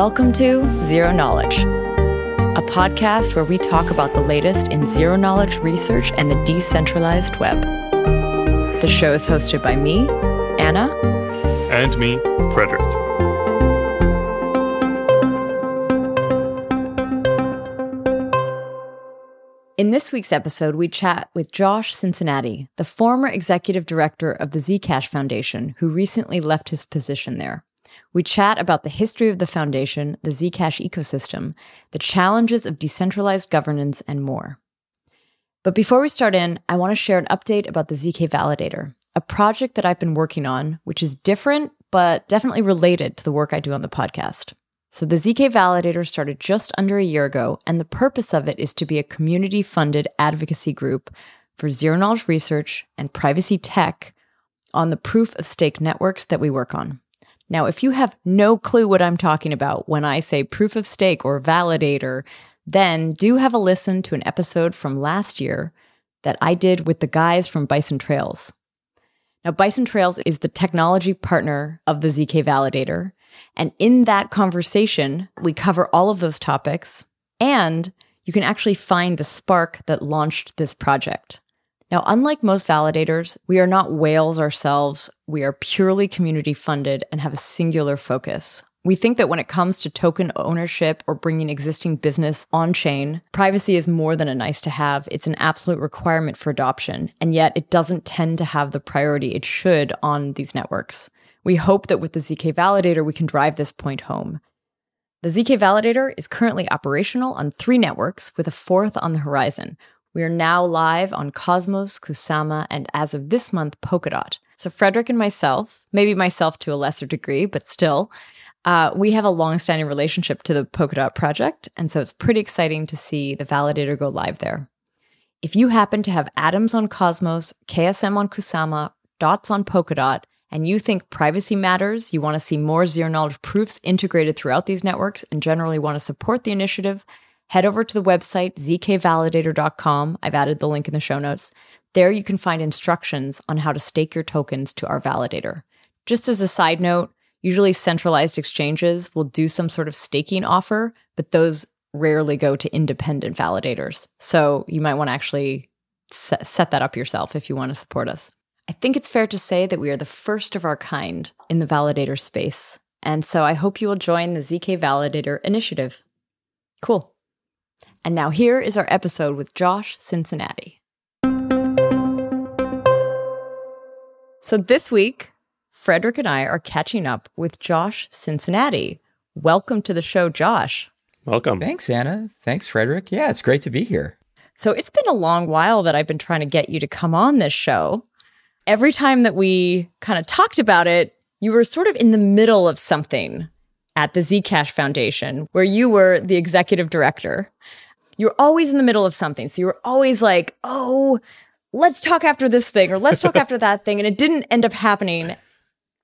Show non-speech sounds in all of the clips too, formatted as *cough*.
Welcome to Zero Knowledge, a podcast where we talk about the latest in zero knowledge research and the decentralized web. The show is hosted by me, Anna, and me, Frederick. In this week's episode, we chat with Josh Cincinnati, the former executive director of the Zcash Foundation, who recently left his position there. We chat about the history of the foundation, the Zcash ecosystem, the challenges of decentralized governance, and more. But before we start in, I want to share an update about the ZK Validator, a project that I've been working on, which is different, but definitely related to the work I do on the podcast. So the ZK Validator started just under a year ago, and the purpose of it is to be a community funded advocacy group for zero knowledge research and privacy tech on the proof of stake networks that we work on. Now, if you have no clue what I'm talking about when I say proof of stake or validator, then do have a listen to an episode from last year that I did with the guys from Bison Trails. Now, Bison Trails is the technology partner of the ZK Validator. And in that conversation, we cover all of those topics and you can actually find the spark that launched this project. Now, unlike most validators, we are not whales ourselves. We are purely community funded and have a singular focus. We think that when it comes to token ownership or bringing existing business on chain, privacy is more than a nice to have. It's an absolute requirement for adoption. And yet it doesn't tend to have the priority it should on these networks. We hope that with the ZK Validator, we can drive this point home. The ZK Validator is currently operational on three networks with a fourth on the horizon. We are now live on Cosmos, Kusama, and as of this month, Polkadot. So Frederick and myself, maybe myself to a lesser degree, but still, uh, we have a long-standing relationship to the Polkadot project, and so it's pretty exciting to see the validator go live there. If you happen to have atoms on Cosmos, KSM on Kusama, dots on Polkadot, and you think privacy matters, you want to see more zero knowledge proofs integrated throughout these networks, and generally want to support the initiative, head over to the website zkvalidator.com. I've added the link in the show notes. There you can find instructions on how to stake your tokens to our validator. Just as a side note, usually centralized exchanges will do some sort of staking offer, but those rarely go to independent validators. So you might want to actually set that up yourself if you want to support us. I think it's fair to say that we are the first of our kind in the validator space. And so I hope you will join the ZK Validator initiative. Cool. And now here is our episode with Josh Cincinnati. So this week, Frederick and I are catching up with Josh Cincinnati. Welcome to the show, Josh. Welcome. Thanks, Anna. Thanks, Frederick. Yeah, it's great to be here. So it's been a long while that I've been trying to get you to come on this show every time that we kind of talked about it, you were sort of in the middle of something at the Zcash Foundation where you were the executive director. You were always in the middle of something. So you were always like, oh, let's talk after this thing or let's talk after that thing. And it didn't end up happening.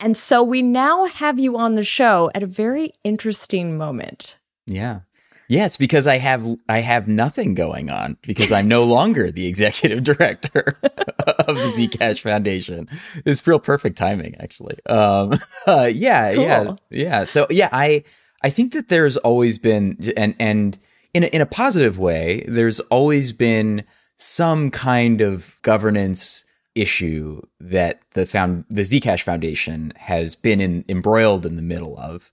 And so we now have you on the show at a very interesting moment. Yeah. Yes, because I have I have nothing going on because I'm no longer the executive director *laughs* of the Zcash Foundation. It's real perfect timing, actually. Um, *laughs* uh, yeah, cool. yeah, yeah. So yeah, I I think that there's always been and and in a, in a positive way, there's always been some kind of governance issue that the found the Zcash Foundation has been in, embroiled in the middle of.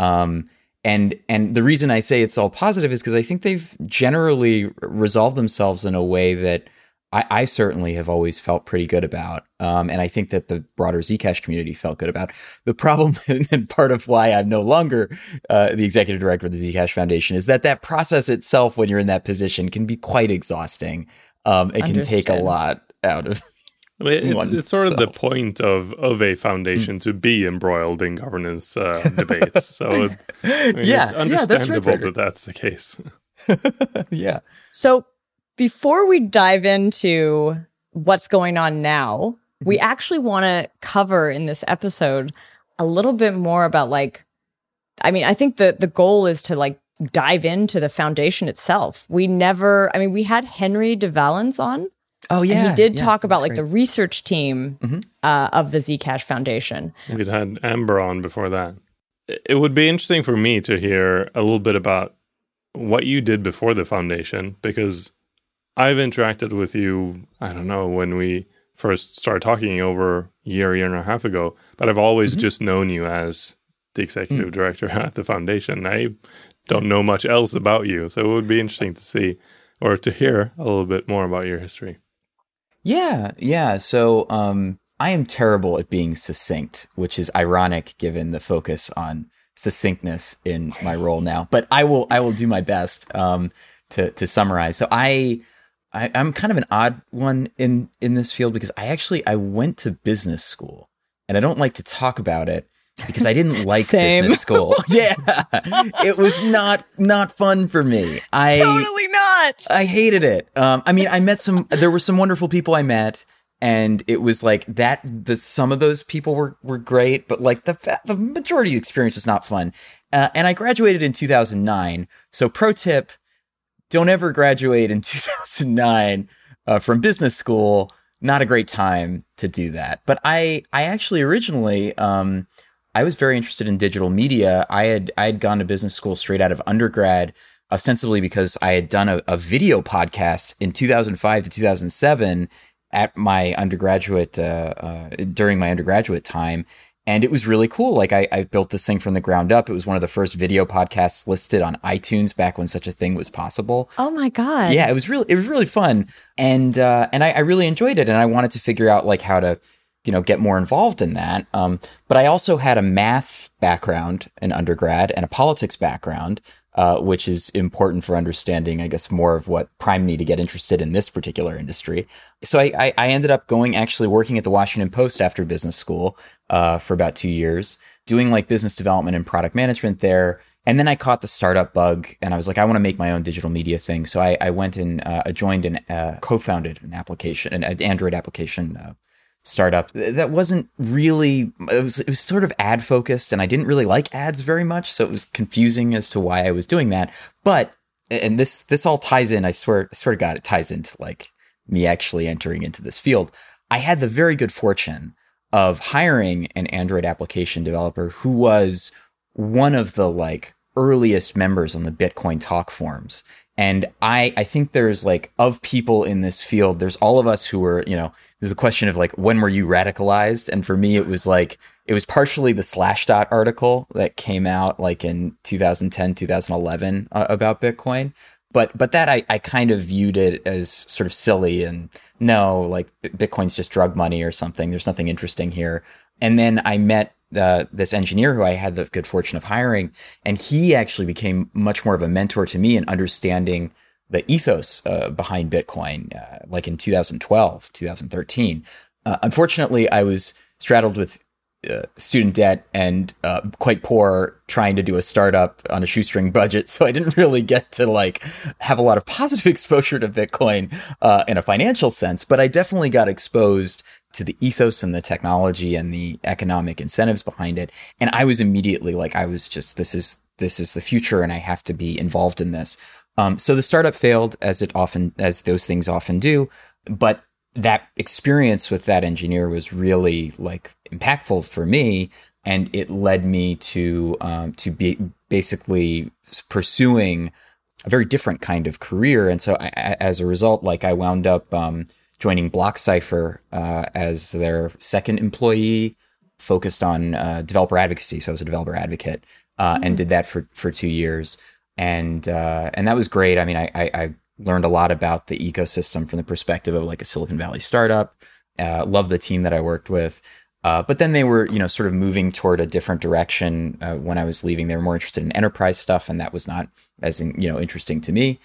Um, and and the reason I say it's all positive is because I think they've generally resolved themselves in a way that I, I certainly have always felt pretty good about, um, and I think that the broader Zcash community felt good about. The problem, *laughs* and part of why I'm no longer uh, the executive director of the Zcash Foundation, is that that process itself, when you're in that position, can be quite exhausting. Um, it Understood. can take a lot out of I mean, it's, it's, sort of the point of of a foundation mm. to be embroiled in governance uh, *laughs* debates. So, I mean, yeah, it's understandable yeah, that's right, that that's the case. *laughs* yeah. So, before we dive into what's going on now, we mm-hmm. actually want to cover in this episode a little bit more about like, I mean, I think the the goal is to like dive into the foundation itself. We never, I mean, we had Henry de Valence on Oh yeah, and he did yeah, talk about like great. the research team mm-hmm. uh, of the Zcash Foundation. We'd had Amber on before that. it would be interesting for me to hear a little bit about what you did before the foundation because I've interacted with you, I don't know, when we first started talking over a year, year and a half ago, but I've always mm-hmm. just known you as the executive mm. director *laughs* at the foundation. I don't know much else about you. So it would be interesting to see or to hear a little bit more about your history. Yeah, yeah. So um, I am terrible at being succinct, which is ironic given the focus on succinctness in my role now. But I will I will do my best um, to to summarize. So I, I I'm kind of an odd one in in this field because I actually I went to business school and I don't like to talk about it because I didn't *laughs* like business school. *laughs* yeah, it was not not fun for me. I totally not. I hated it. Um, I mean, I met some. There were some wonderful people I met, and it was like that. The some of those people were were great, but like the the majority of the experience was not fun. Uh, and I graduated in 2009. So, pro tip: don't ever graduate in *laughs* 2009 uh, from business school. Not a great time to do that. But I I actually originally. Um, I was very interested in digital media. I had I had gone to business school straight out of undergrad, ostensibly because I had done a, a video podcast in 2005 to 2007 at my undergraduate uh, uh, during my undergraduate time, and it was really cool. Like I, I built this thing from the ground up. It was one of the first video podcasts listed on iTunes back when such a thing was possible. Oh my god! Yeah, it was really it was really fun, and uh, and I, I really enjoyed it, and I wanted to figure out like how to you know, get more involved in that. Um, but I also had a math background in undergrad and a politics background, uh, which is important for understanding, I guess, more of what primed me to get interested in this particular industry. So I, I ended up going actually working at the Washington Post after business school uh, for about two years, doing like business development and product management there. And then I caught the startup bug, and I was like, I want to make my own digital media thing. So I, I went and uh, joined and uh, co-founded an application, an Android application uh, startup that wasn't really it was it was sort of ad focused and I didn't really like ads very much so it was confusing as to why I was doing that. But and this this all ties in I swear I swear to god it ties into like me actually entering into this field. I had the very good fortune of hiring an Android application developer who was one of the like earliest members on the Bitcoin talk forums and I, I think there's like of people in this field, there's all of us who were, you know, there's a question of like, when were you radicalized? And for me, it was like, it was partially the Slashdot article that came out like in 2010, 2011 uh, about Bitcoin. But, but that I, I kind of viewed it as sort of silly and no, like Bitcoin's just drug money or something. There's nothing interesting here. And then I met uh, this engineer who I had the good fortune of hiring, and he actually became much more of a mentor to me in understanding the ethos uh, behind Bitcoin, uh, like in 2012, 2013. Uh, unfortunately, I was straddled with uh, student debt and uh, quite poor trying to do a startup on a shoestring budget. *laughs* So I didn't really get to like have a lot of positive *laughs* exposure to Bitcoin in a financial sense, but I definitely got exposed to the ethos and the technology and the economic incentives behind it. And I was immediately like, I was just, this is, this is the future and I have to be involved in this. Um, so the startup failed as it often, as those things often do. But that experience with that engineer was really like impactful for me. And it led me to, um, to be basically pursuing a very different kind of career. And so I, as a result, like I wound up, um, joining BlockCypher uh, as their second employee, focused on uh, developer advocacy. So I was a developer advocate uh, mm. and did that for for two years, and uh, and that was great. I mean, I, I, I, learned a lot about the ecosystem from the perspective of like a Silicon Valley startup. Uh, love the team that I worked with. Uh, but then they were, you know, sort of moving toward a different direction. when I was leaving, they were more interested in enterprise stuff, and that was not as, in, you know, interesting to me.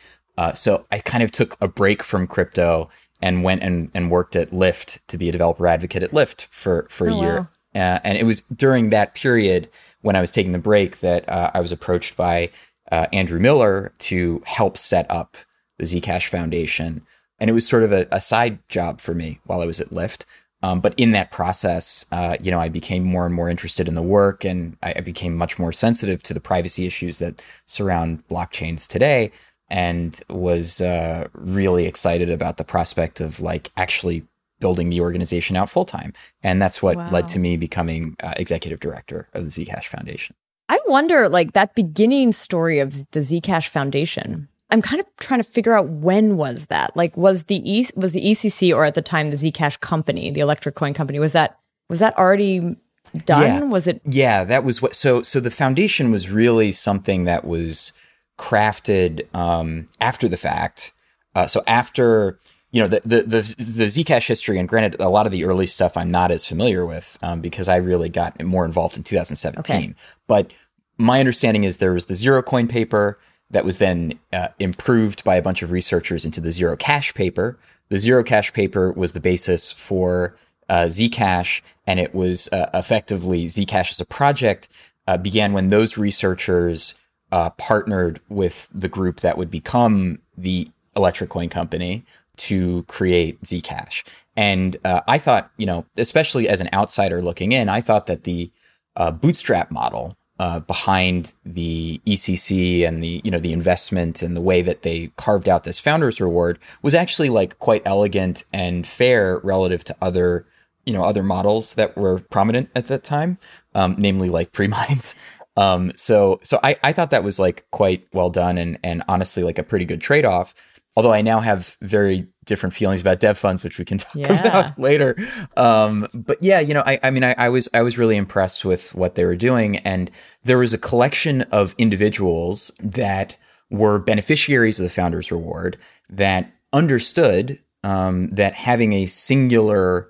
so I kind of took a break from crypto and went and, and worked at Lyft to be a developer advocate at Lyft for, for oh, a year. Wow. Uh, and it was during that period when I was taking the break that uh, I was approached by uh, Andrew Miller to help set up the Zcash Foundation. And it was sort of a, a side job for me while I was at Lyft. Um, but in that process, uh, you know, I became more and more interested in the work and I, I became much more sensitive to the privacy issues that surround blockchains today and was uh, really excited about the prospect of like actually building the organization out full time. And that's what wow. led to me becoming uh, executive director of the Zcash Foundation. I wonder, like that beginning story of the Zcash Foundation. I'm kind of trying to figure out when was that? Like, was the e- was the ECC or at the time the Zcash company, the electric coin company, was that was that already done? Yeah. Was it? Yeah, that was what. So, so the foundation was really something that was crafted um, after the fact. Uh, so after you know the, the the the Zcash history, and granted, a lot of the early stuff I'm not as familiar with um, because I really got more involved in 2017. Okay. But my understanding is there was the Zerocoin paper that was then uh, improved by a bunch of researchers into the Zerocash paper. The Zerocash paper was the basis for uh, Zcash, and it was uh, effectively Zcash as a project uh, began when those researchers uh, partnered with the group that would become the Electric Coin Company to create Zcash. And uh, I thought, you know, especially as an outsider looking in, I thought that the uh, bootstrap model uh, behind the ECC and the you know the investment and the way that they carved out this founders reward was actually like quite elegant and fair relative to other you know other models that were prominent at that time, um, namely like pre-mines. *laughs* Um, so so I, I thought that was like quite well done and and honestly like a pretty good trade off. Although I now have very different feelings about dev funds, which we can *laughs* talk Yeah. about later. Um, but yeah, you know, I, I mean, I, I was I was really impressed with what they were doing, and there was a collection of individuals that were beneficiaries of the founders reward that understood um, that having a singular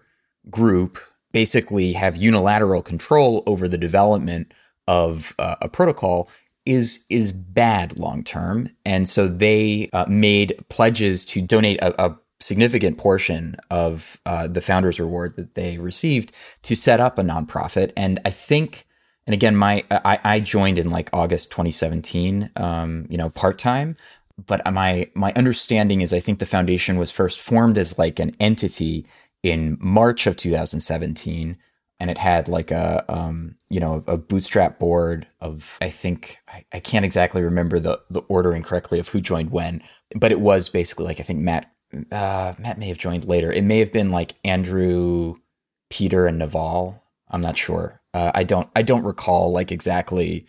group basically have unilateral control over the development of uh, a protocol is is bad long term, and so they uh, made pledges to donate a, a significant portion of uh, the founders reward that they received to set up a nonprofit. And I think, and again, my I, I joined in like August 2017, um, you know, part time. But my my understanding is I think the foundation was first formed as like an entity in March of 2017 and it had like a um, you know a bootstrap board of I think I, I can't exactly remember the the ordering correctly of who joined when, but it was basically like I think Matt uh, Matt may have joined later. It may have been like Andrew, Peter, and Naval. I'm not sure. Uh, I don't I don't recall like exactly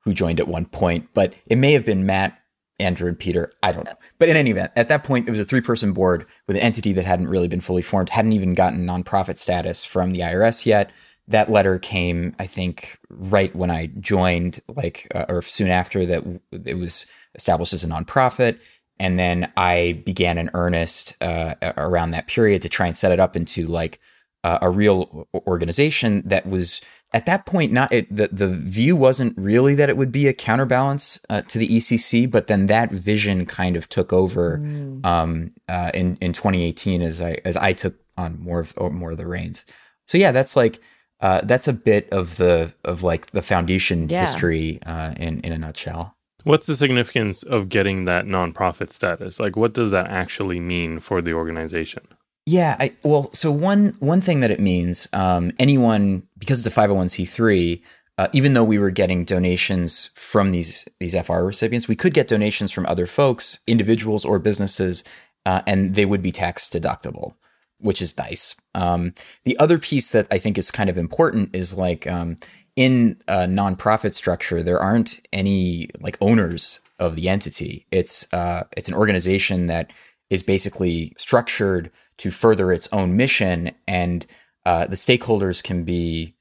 who joined at one point, but it may have been Matt, Andrew, and Peter. I don't know. But in any event, at that point, it was a three person board with an entity that hadn't really been fully formed, hadn't even gotten nonprofit status from the IRS yet. That letter came, I think, right when I joined, like, uh, or soon after that it was established as a nonprofit. And then I began in earnest uh, around that period to try and set it up into like uh, a real organization that was at that point not it, the the view wasn't really that it would be a counterbalance uh, to the ECC, but then that vision kind of took over um, uh, in in 2018 as I as I took on more of or more of the reins. So yeah, that's like uh, that's a bit of the of like the foundation Yeah. history uh, in in a nutshell. What's the significance of getting that nonprofit status? Like, what does that actually mean for the organization? Yeah, I, well, so one one thing that it means, um, anyone because it's a five hundred one c three, uh, even though we were getting donations from these these FR recipients, we could get donations from other folks, individuals or businesses, uh, and they would be tax deductible, which is nice. Um, the other piece that I think is kind of important is like um, in a nonprofit structure, there aren't any like owners of the entity. It's uh, it's an organization that is basically structured to further its own mission, and uh, the stakeholders can be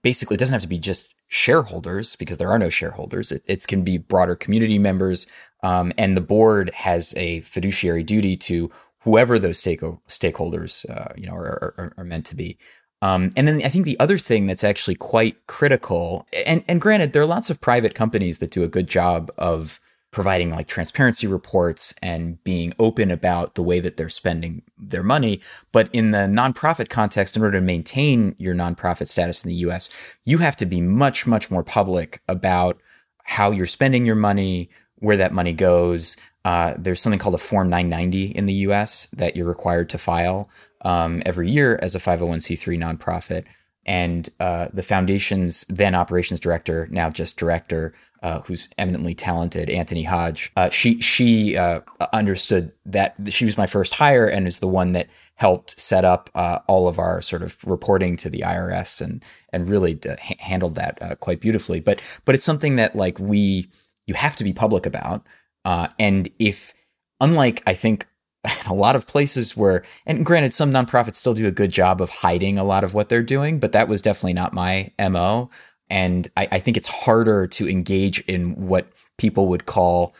basically it doesn't have to be just shareholders because there are no shareholders. It, it can be broader community members, um, and the board has a fiduciary duty to whoever those stake- stakeholders uh, you know are, are, are meant to be. Um, and then I think the other thing that's actually quite critical, and, and granted, there are lots of private companies that do a good job of providing like transparency reports and being open about the way that they're spending their money. But in the nonprofit context, in order to maintain your nonprofit status in the US, you have to be much, much more public about how you're spending your money, where that money goes. Uh, there's something called a Form 990 in the US that you're required to file um, every year as a 501c3 nonprofit. And uh, the foundation's then operations director, now just director, uh, who's eminently talented, Antonie Hodge. Uh, she she uh, understood that she was my first hire and is the one that helped set up uh, all of our sort of reporting to the IRS and and really ha- handled that uh, quite beautifully. But but it's something that like we you have to be public about. Uh, and if unlike I think *laughs* a lot of places where and granted some nonprofits still do a good job of hiding a lot of what they're doing, but that was definitely not my mo. And I, I think it's harder to engage in what people would call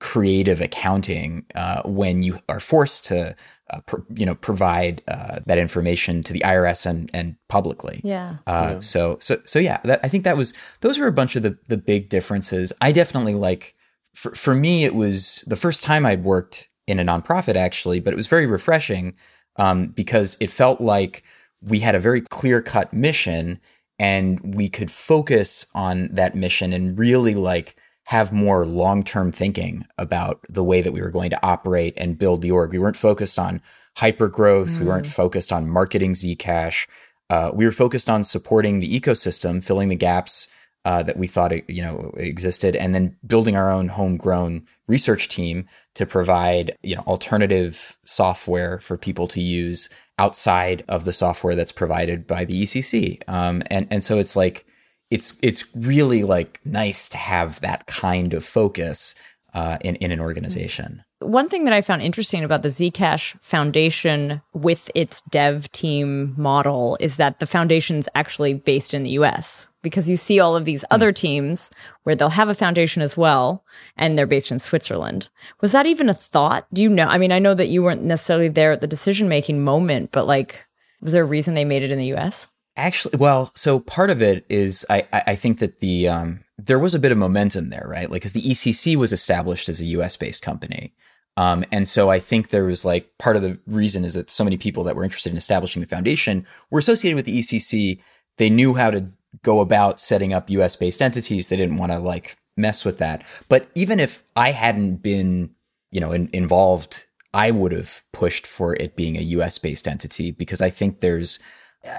creative accounting uh, when you are forced to uh, pr- you know provide uh, that information to the IRS and and publicly. Yeah. Uh, Yeah. So so so yeah, that, I think that was those were a bunch of the the big differences. I definitely like for for me it was the first time I'd worked in a nonprofit actually, but it was very refreshing um, because it felt like we had a very clear cut mission and we could focus on that mission and really like have more long-term thinking about the way that we were going to operate and build the org. We weren't focused on hyper growth. We weren't focused on marketing Zcash. Uh, we were focused on supporting the ecosystem, filling the gaps uh, that we thought you know existed, and then building our own homegrown research team to provide you know alternative software for people to use outside of the software that's provided by the ECC. Um, and and so it's like it's it's really like nice to have that kind of focus uh, in in an organization. One thing that I found interesting about the Zcash Foundation with its dev team model is that the foundation's actually based in the US because you see all of these other teams where they'll have a foundation as well and they're based in Switzerland. Was that even a thought? Do you know? I mean, I know that you weren't necessarily there at the decision making moment, but like, was there a reason they made it in the US? Actually, well, so part of it is I I I think that the um, there was a bit of momentum there, right? Like, because the ECC was established as a U.S. based company, um, and so I think there was like part of the reason is that so many people that were interested in establishing the foundation were associated with the ECC. They knew how to go about setting up U.S. based entities. They didn't want to like mess with that. But even if I hadn't been, you know, in, involved, I would have pushed for it being a U.S. based entity because I think there's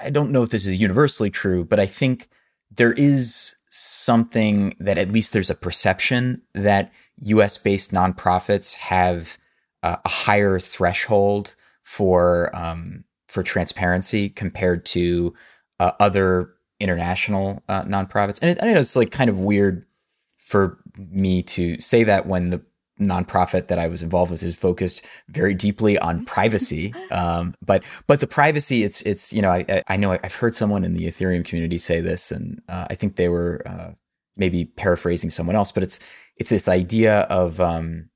I don't know if this is universally true, but I think there is something that at least there's a perception that US based nonprofits have a higher threshold for um, for transparency compared to uh, other international uh, nonprofits. And it, I know it's like kind of weird for me to say that when the nonprofit that I was involved with is focused very deeply on *laughs* privacy. Um, but but the privacy, it's it's you know I I know I've heard someone in the Ethereum community say this, and uh, I think they were uh, maybe paraphrasing someone else, but it's it's this idea of um,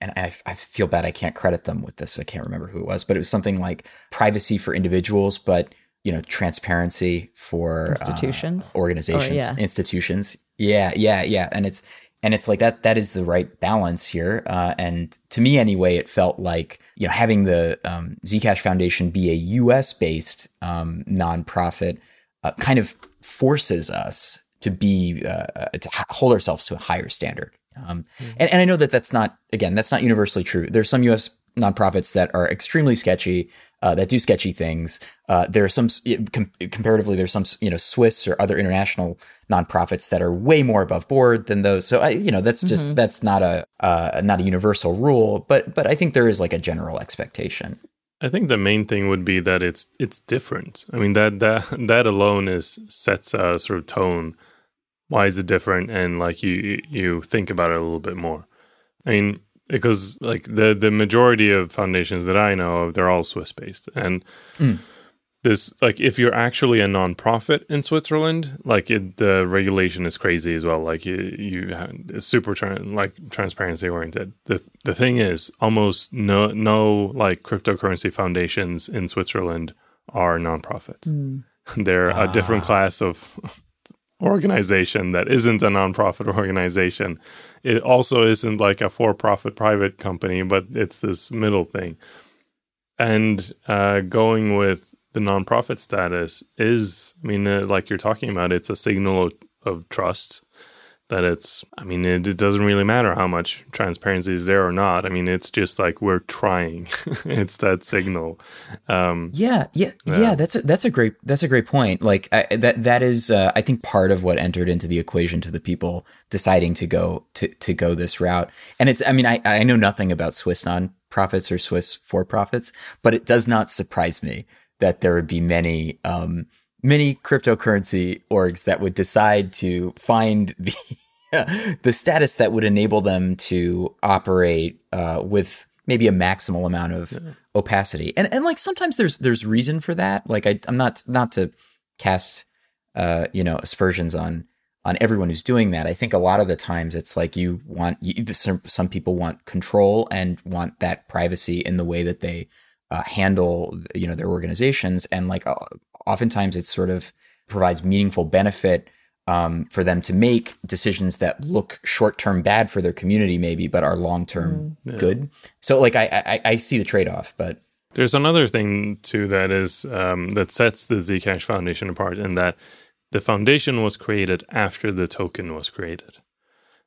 and I, I feel bad I can't credit them with this. I can't remember who it was, but it was something like privacy for individuals, but you know transparency for Institutions? uh, organizations, Or, yeah. institutions. Yeah, yeah, yeah, and it's and it's like that that is the right balance here uh, and to me anyway it felt like you know having the um, zcash foundation be a us based um, nonprofit uh, kind of forces us to be uh, to hold ourselves to a higher standard um, and, and i know that that's not again that's not universally true there's some us nonprofits that are extremely sketchy uh, that do sketchy things. Uh, there are some com- comparatively, there's some you know Swiss or other international nonprofits that are way more above board than those. So I, you know, that's just Mm-hmm. that's not a uh, not a universal rule, but but I think there is like a general expectation. I think the main thing would be that it's it's different. I mean that that *laughs* that alone is sets a sort of tone. Why is it different? And like you you think about it a little bit more. I mean because like the the majority of foundations that I know of, they're all Swiss based, and Mm. this like if you're actually a nonprofit in Switzerland, like it, the regulation is crazy as well. Like you you have, it's super tran like transparency oriented. The the thing is, almost no no like cryptocurrency foundations in Switzerland are nonprofits. They're a different Ah. class of organization that isn't a nonprofit *laughs* organization. It also isn't like a for-profit private company, but it's this middle thing. And uh, going with the nonprofit status is, I mean, uh, like you're talking about, it's a signal of, of trust. That it's, I mean, it, it doesn't really matter how much transparency is there or not. I mean, it's just like we're trying. *laughs* it's that signal. Um, Yeah, yeah, yeah. Yeah. that's a, that's a great that's a great point. Like I, that that is uh, I think part of what entered into the equation to the people deciding to go to to go this route. And it's I mean I I know nothing about Swiss non profits or Swiss for profits, but it does not surprise me that there would be many um, many cryptocurrency orgs that would decide to find the *laughs* the status that would enable them to operate uh, with maybe a maximal amount of yeah. opacity. And and like sometimes there's there's reason for that. Like I, I'm not not to cast uh, you know aspersions on on everyone who's doing that. I think a lot of the times it's like you want you, some some people want control and want that privacy in the way that they uh, handle you know their organizations and like uh, oftentimes it sort of provides meaningful benefit um, for them to make decisions that look short term bad for their community, maybe, but are long term mm. yeah. good. So, like, I, I, I see the trade off, but there's another thing too that is um, that sets the Zcash Foundation apart, in that the foundation was created after the token was created,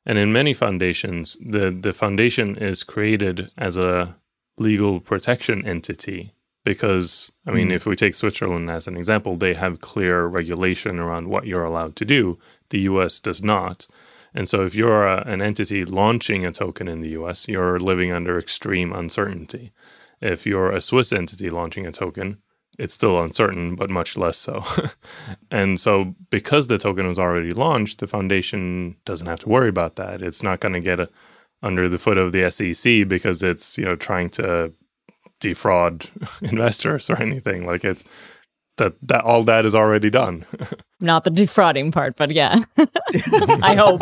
and in many foundations, the the foundation is created as a legal protection entity because I mean, mm. if we take Switzerland as an example, they have clear regulation around what you're allowed to do. The US does not. And so if you're a, an entity launching a token in the US, you're living under extreme uncertainty. If you're a Swiss entity launching a token, it's still uncertain, but much less so. *laughs* and so, because the token was already launched, the foundation doesn't have to worry about that. It's not going to get a, under the foot of the SEC because it's you know trying to defraud *laughs* investors or anything. Like it's that that all that is already done. *laughs* Not the defrauding part, but yeah, *laughs* I hope.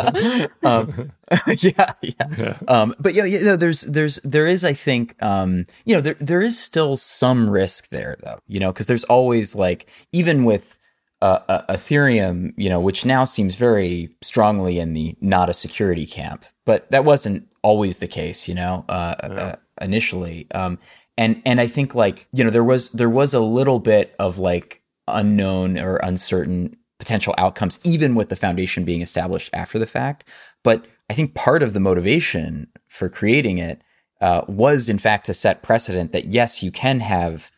Um, yeah, yeah. yeah. Um, but yeah, you know, there's there's there is I think um, you know there there is still some risk there though. You know, because there's always like even with uh, uh, Ethereum, you know, which now seems very strongly in the not a security camp, but that wasn't always the case. You know, uh, yeah. Uh, initially. Um, and and I think like you know there was there was a little bit of like unknown or uncertain potential outcomes even with the foundation being established after the fact but I think part of the motivation for creating it uh, was in fact to set precedent that yes you can have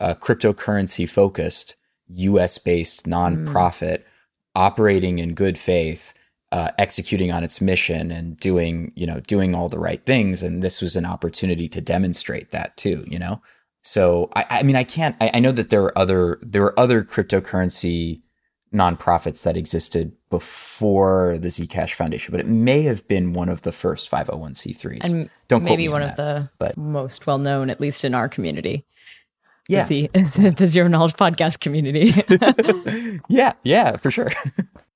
a cryptocurrency focused US based nonprofit mm. operating in good faith uh, executing on its mission and doing you know doing all the right things. And this was an opportunity to demonstrate that too you know? So i, I mean i can't I, I know that there are other there are other cryptocurrency nonprofits that existed before the zcash foundation but it may have been one of the first 501c3s and don't maybe one on of that, the but most well known at least in our community. Yeah. The, *laughs* the zero knowledge podcast community. *laughs* *laughs* Yeah yeah for sure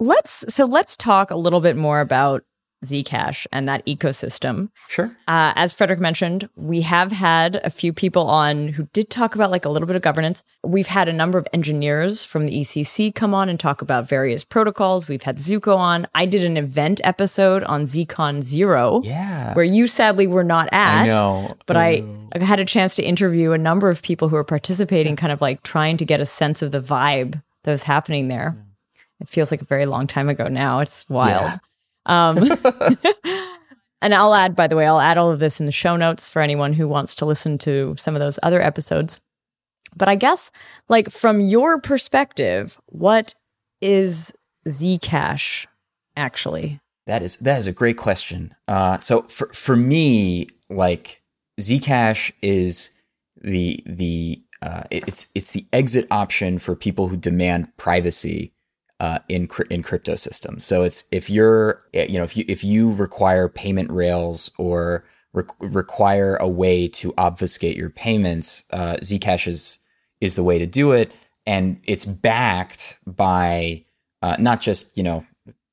let's so let's talk a little bit more about Zcash and that ecosystem. Sure. Uh, as Frederick mentioned, we have had a few people on who did talk about like a little bit of governance. We've had a number of engineers from the ECC come on and talk about various protocols. We've had Zooko on. I did an event episode on ZCon Zero, yeah, where you sadly were not at. I know, but I, I had a chance to interview a number of people who are participating, kind of like trying to get a sense of the vibe that was happening there. It feels like a very long time ago now. It's wild. Yeah. Um, *laughs* and I'll add, by the way, I'll add all of this in the show notes for anyone who wants to listen to some of those other episodes. But I guess, like, from your perspective, what is Zcash actually? That is that is a great question. Uh, so for for me, like Zcash is the the uh, it's it's the exit option for people who demand privacy uh, in in crypto systems. So it's if you're eh, you know if you if you require payment rails or re- require a way to obfuscate your payments, uh, Zcash is is the way to do it, and it's backed by uh, not just you know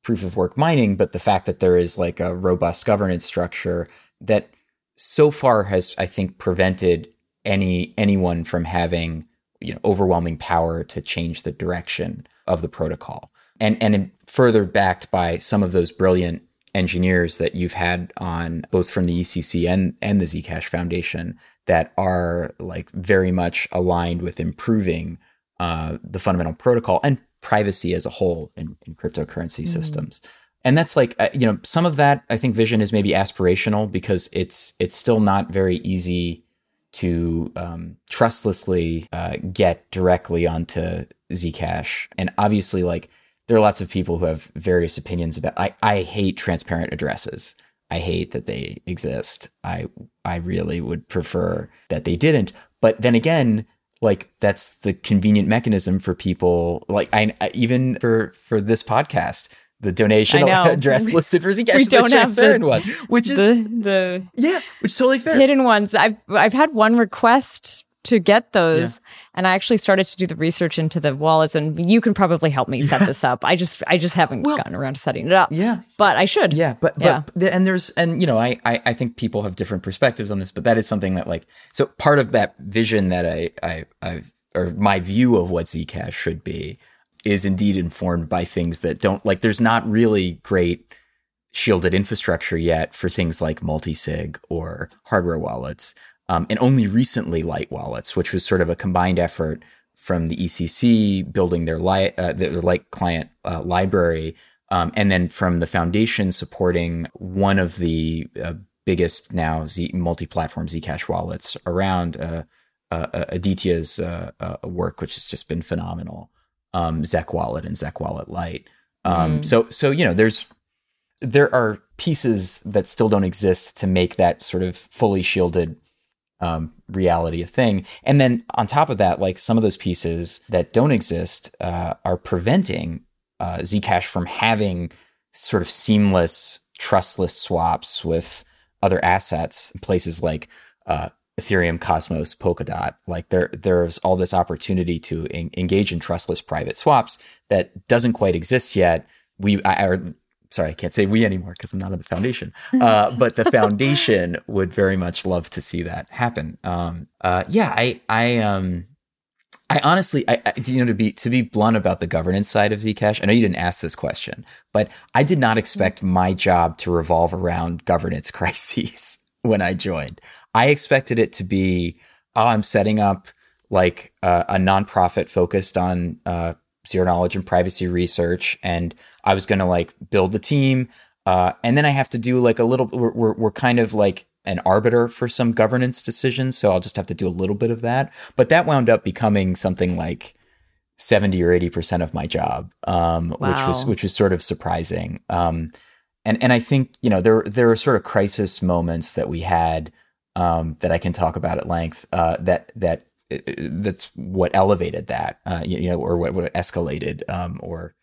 proof of work mining, but the fact that there is like a robust governance structure that so far has I think prevented any anyone from having you know overwhelming power to change the direction of the protocol. And and further backed by some of those brilliant engineers that you've had on both from the ECC and and the Zcash Foundation that are like very much aligned with improving uh, the fundamental protocol and privacy as a whole in, in cryptocurrency mm. systems. And that's like uh, you know some of that I think vision is maybe aspirational because it's it's still not very easy to um, trustlessly uh, get directly onto Zcash. And obviously, like there are lots of people who have various opinions about. I I hate transparent addresses. I hate that they exist. I I really would prefer that they didn't. But then again, like that's the convenient mechanism for people. Like I even for for this podcast, the donation address *laughs* listed for Zcash. We don't have the one, which is the, the yeah, which is totally fair. Hidden ones. I've I've had one request to get those. Yeah. And I actually started to do the research into the wallets and you can probably help me set *laughs* this up. I just I just haven't well, gotten around to setting it up. Yeah. But I should. Yeah. But yeah. but and there's and you know, I, I I think people have different perspectives on this, but that is something that like so part of that vision that I I I've or my view of what Zcash should be is indeed informed by things that don't like there's not really great shielded infrastructure yet for things like multi-sig or hardware wallets um, and only recently light wallets, which was sort of a combined effort from the ECC building their light uh, their light client uh, library, um, and then from the foundation supporting one of the uh, biggest now Z- multi-platform Zcash wallets around. Uh, uh, uh, Aditya's work, which has just been phenomenal. Um, Zec Wallet and Zec Wallet Lite. Um, mm. So, so you know, there's there are pieces that still don't exist to make that sort of fully shielded um, reality a thing. And then on top of that, like some of those pieces that don't exist uh, are preventing uh, Zcash from having sort of seamless, trustless swaps with other assets, in places like uh, Ethereum, Cosmos, Polkadot. Like there, there's all this opportunity to en- engage in trustless private swaps that doesn't quite exist yet. We, I, or sorry, I can't say we anymore because I'm not on the foundation. *laughs* Uh, but the foundation would very much love to see that happen. Um, uh, yeah, I, I, um, I honestly, I, I, you know, to be to be blunt about the governance side of Zcash, I know you didn't ask this question, but I did not expect my job to revolve around governance *laughs* crises when I joined. I expected it to be, oh, I'm setting up like uh, a nonprofit focused on uh, zero knowledge and privacy research, and I was going to like build the team. Uh, and then I have to do like a little, we're, we're, kind of like an arbiter for some governance decisions. So I'll just have to do a little bit of that. But that wound up becoming something like 70 or 80% of my job, um, wow. which was, which was sort of surprising. Um, and, and I think, you know, there, there are sort of crisis moments that we had, um, that I can talk about at length, uh, that, that, uh, that's what elevated that, uh, you, you, know, or what, what escalated, um, or,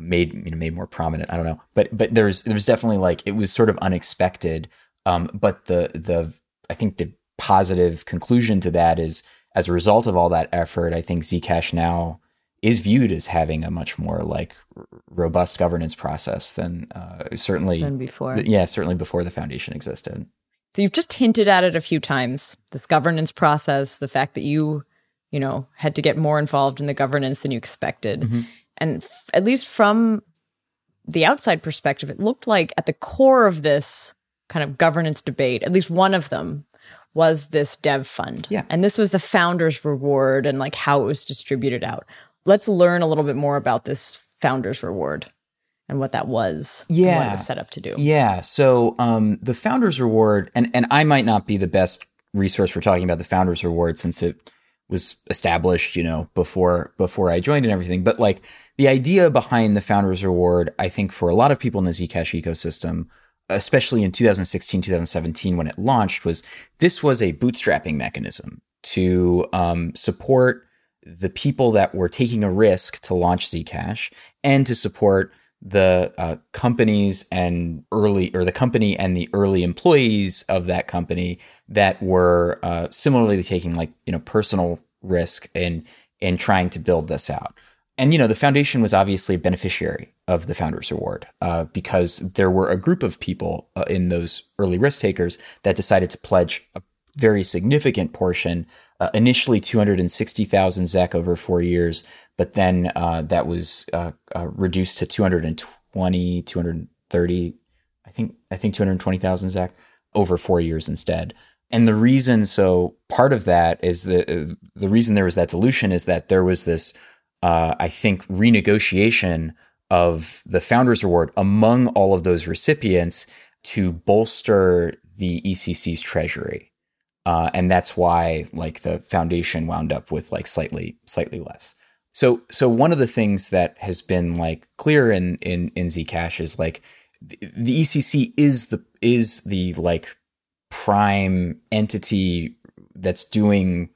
made you know made more prominent. I don't know, but but there's there's definitely like it was sort of unexpected. Um, but the the I think the positive conclusion to that is as a result of all that effort, I think Zcash now is viewed as having a much more like r- robust governance process than uh, certainly than before. Th- yeah, certainly before the foundation existed. So you've just hinted at it a few times. This governance process, the fact that you, you know, had to get more involved in the governance than you expected. Mm-hmm. And f- at least from the outside perspective, it looked like at the core of this kind of governance debate, at least one of them was this dev fund. Yeah. And this was the founder's reward and like how it was distributed out. Let's learn a little bit more about this founder's reward and what that was. Yeah. what it was set up to do. Yeah. So um, the founder's reward, and, and I might not be the best resource for talking about the founder's reward since it was established, you know, before before I joined and everything. But like the idea behind the Founders Reward, I think for a lot of people in the Zcash ecosystem, especially in 2016, 2017 when it launched, was this was a bootstrapping mechanism to um, support the people that were taking a risk to launch Zcash and to support the uh, companies and early or the company and the early employees of that company that were uh, similarly taking like you know personal risk in in trying to build this out. And you know the foundation was obviously a beneficiary of the founders reward uh, because there were a group of people uh, in those early risk takers that decided to pledge a very significant portion uh, initially 260000 zec over four years but then uh, that was uh, uh, reduced to 220, 230, I think I think 220,000 zec over four years instead. And the reason, so part of that is the the reason there was that dilution is that there was this, uh, I think, renegotiation of the founders reward among all of those recipients to bolster the ECC's treasury, uh, and that's why like the foundation wound up with like slightly slightly less. So so one of the things that has been like clear in in in Zcash is like the ECC is the is the like prime entity that's doing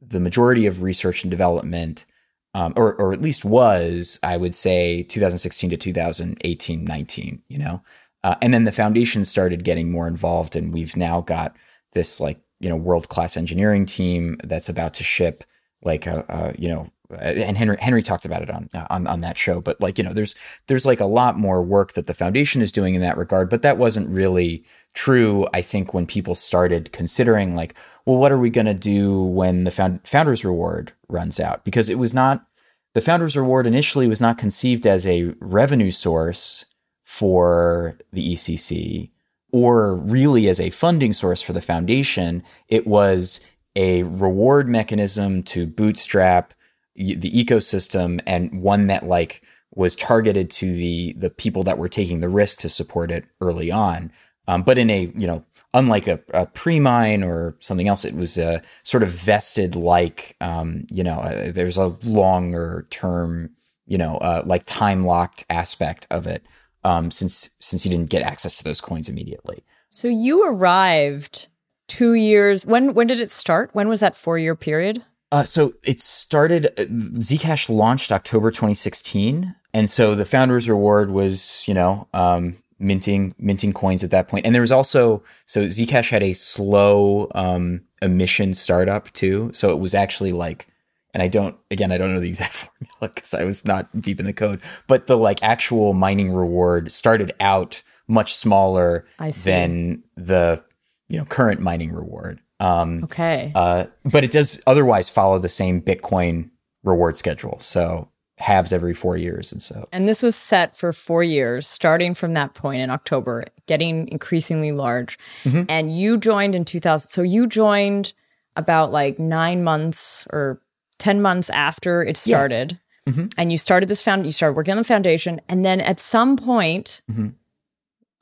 the majority of research and development, um, or or at least was, I would say, 2016 to 2018, 19. You know, uh, and then the foundation started getting more involved, and we've now got this like you know world class engineering team that's about to ship like a, a you know uh, and Henry Henry talked about it on on on that show. But like you know, there's there's like a lot more work that the foundation is doing in that regard. But that wasn't really true. I think when people started considering like, well, what are we going to do when the found, founders reward runs out? Because it was not the founders reward initially was not conceived as a revenue source for the ECC or really as a funding source for the foundation. It was a reward mechanism to bootstrap the ecosystem and one that like was targeted to the the people that were taking the risk to support it early on. Um, but in a you know unlike a, a pre-mine or something else, it was a sort of vested like um, you know uh, there's a longer term you know uh, like time locked aspect of it um, since since you didn't get access to those coins immediately. So you arrived two years. When when did it start? When was that four year period? Uh, so it started, uh, Zcash launched October 2016. And so the founders reward was, you know, um, minting, minting coins at that point. And there was also, so Zcash had a slow, um, emission startup too. So it was actually like, and I don't, again, I don't know the exact *laughs* formula because I was not deep in the code, but the like actual mining reward started out much smaller than the, you know, current mining reward. Um, okay. Uh, but it does otherwise follow the same Bitcoin reward schedule. So halves every four years. And so. And this was set for four years, starting from that point in October, getting increasingly large. Mm-hmm. And you joined in 2000. So you joined about like nine months or 10 months after it started. Yeah. Mm-hmm. And you started this found, you started working on the foundation. And then at some point, mm-hmm.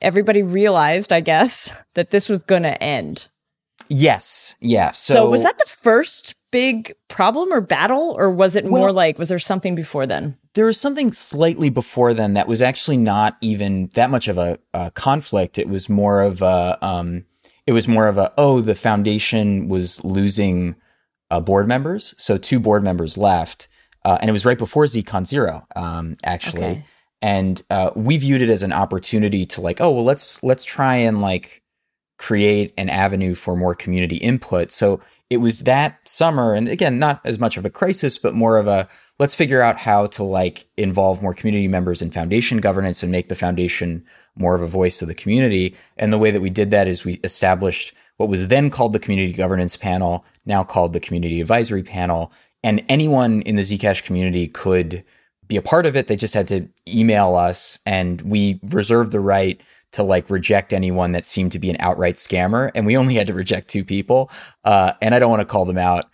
everybody realized, I guess, *laughs* that this was going to end. Yes. Yeah. So, so, was that the first big problem or battle, or was it well, more like, was there something before then? There was something slightly before then that was actually not even that much of a, a conflict. It was more of a, um, it was more of a, oh, the foundation was losing uh, board members. So two board members left. Uh, and it was right before ZCon Zero, um, actually. Okay. And uh, we viewed it as an opportunity to like, oh well, let's let's try and like create an avenue for more community input. So it was that summer, and again, not as much of a crisis, but more of a let's figure out how to like involve more community members in foundation governance and make the foundation more of a voice of the community. And the way that we did that is we established what was then called the community governance panel, now called the community advisory panel. And anyone in the Zcash community could be a part of it. They just had to email us and we reserved the right to like reject anyone that seemed to be an outright scammer. And we only had to reject two people. Uh, and I don't want to call them out,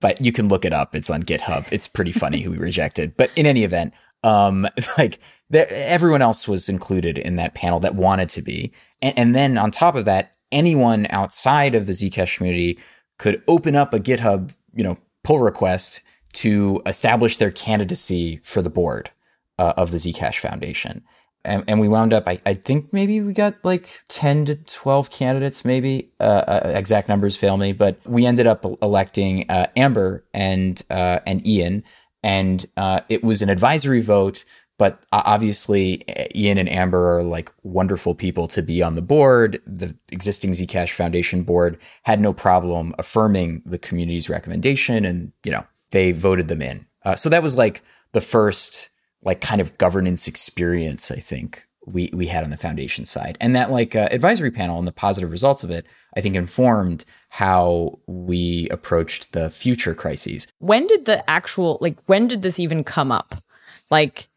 but you can look it up. It's on GitHub. It's pretty funny who we rejected. But in any event, um, *laughs* like everyone else was included in that panel that wanted to be. And, and then on top of that, anyone outside of the Zcash community could open up a GitHub, you know, pull request to establish their candidacy for the board uh, of the Zcash Foundation. And, and we wound up I, I think maybe we got like 10 to 12 candidates maybe uh, uh, exact numbers fail me but we ended up electing uh, amber and uh, and ian. And uh, it was an advisory vote but obviously ian and amber are like wonderful people to be on the board the existing zcash foundation board had no problem affirming the community's recommendation and you know they voted them in uh, so that was like the first like kind of governance experience I think we we had on the foundation side, and that like uh, advisory panel and the positive results of it, I think informed how we approached the future crises. When did the actual like when did this even come up? Like,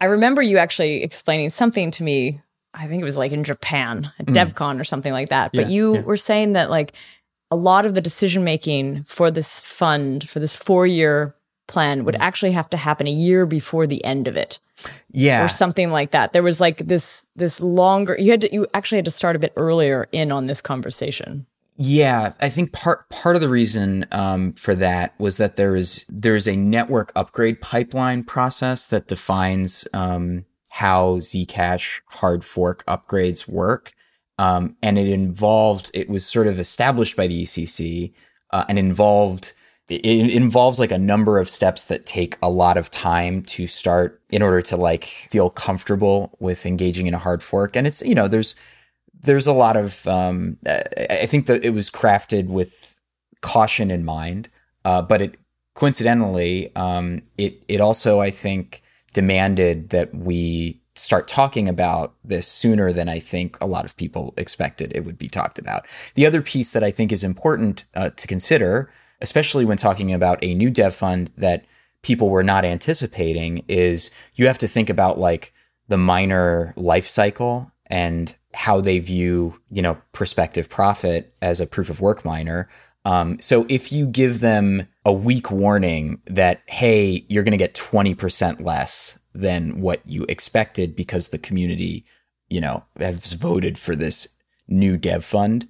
I remember you actually explaining something to me. I think it was like in Japan at mm. DevCon or something like that. But yeah, you yeah. were saying that like a lot of the decision making for this fund for this four year plan would mm. actually have to happen a year before the end of it. Yeah. Or something like that. There was like this this longer you had to you actually had to start a bit earlier in on this conversation. Yeah, I think part part of the reason um, for that was that there is there is a network upgrade pipeline process that defines um, how Zcash hard fork upgrades work, Um, and it involved, it was sort of established by the ECC uh, and involved, it, it involves like a number of steps that take a lot of time to start in order to like feel comfortable with engaging in a hard fork. And it's, you know, there's, there's a lot of, um, I think that it was crafted with caution in mind, uh, but it coincidentally, um, it, it also, I think, demanded that we start talking about this sooner than I think a lot of people expected it would be talked about. The other piece that I think is important uh, to consider, especially when talking about a new dev fund that people were not anticipating, is you have to think about like the miner life cycle and how they view, you know, prospective profit as a proof of work miner. Um, so if you give them a week warning that, hey, you're going to get 20% less than what you expected because the community, you know, has voted for this new dev fund,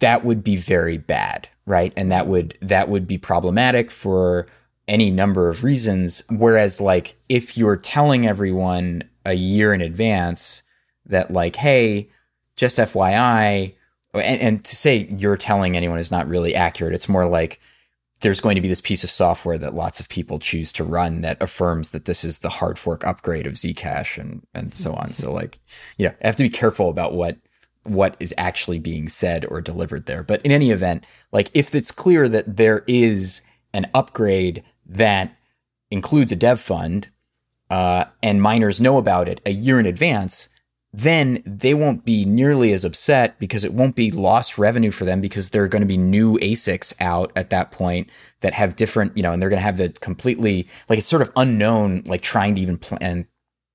that would be very bad, right? And that would that would be problematic for any number of reasons. Whereas like if you're telling everyone a year in advance that like, hey, just FYI, and, and to say you're telling anyone is not really accurate. It's more like there's going to be this piece of software that lots of people choose to run that affirms that this is the hard fork upgrade of Zcash and and so on. so like, you know, I have to be careful about what what is actually being said or delivered there. But in any event, like if it's clear that there is an upgrade that includes a dev fund, uh, and miners know about it a year in advance, then they won't be nearly as upset because it won't be lost revenue for them because there are going to be new ASICs out at that point that have different, you know, and they're going to have the completely, like it's sort of unknown, like trying to even plan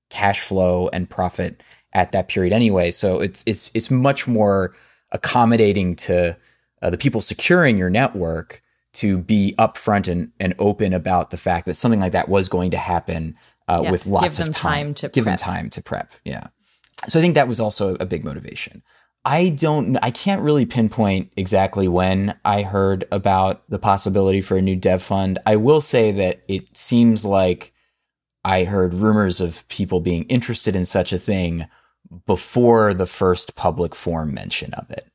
cash flow and profit at that period anyway. So it's, it's, it's much more accommodating to uh, the people securing your network to be upfront and, and open about the fact that something like that was going to happen uh, yeah, with lots of time, time to give prep. them time to prep. Yeah. So I think that was also a big motivation. I don't, I can't really pinpoint exactly when I heard about the possibility for a new dev fund. I will say that it seems like I heard rumors of people being interested in such a thing before the first public forum mention of it.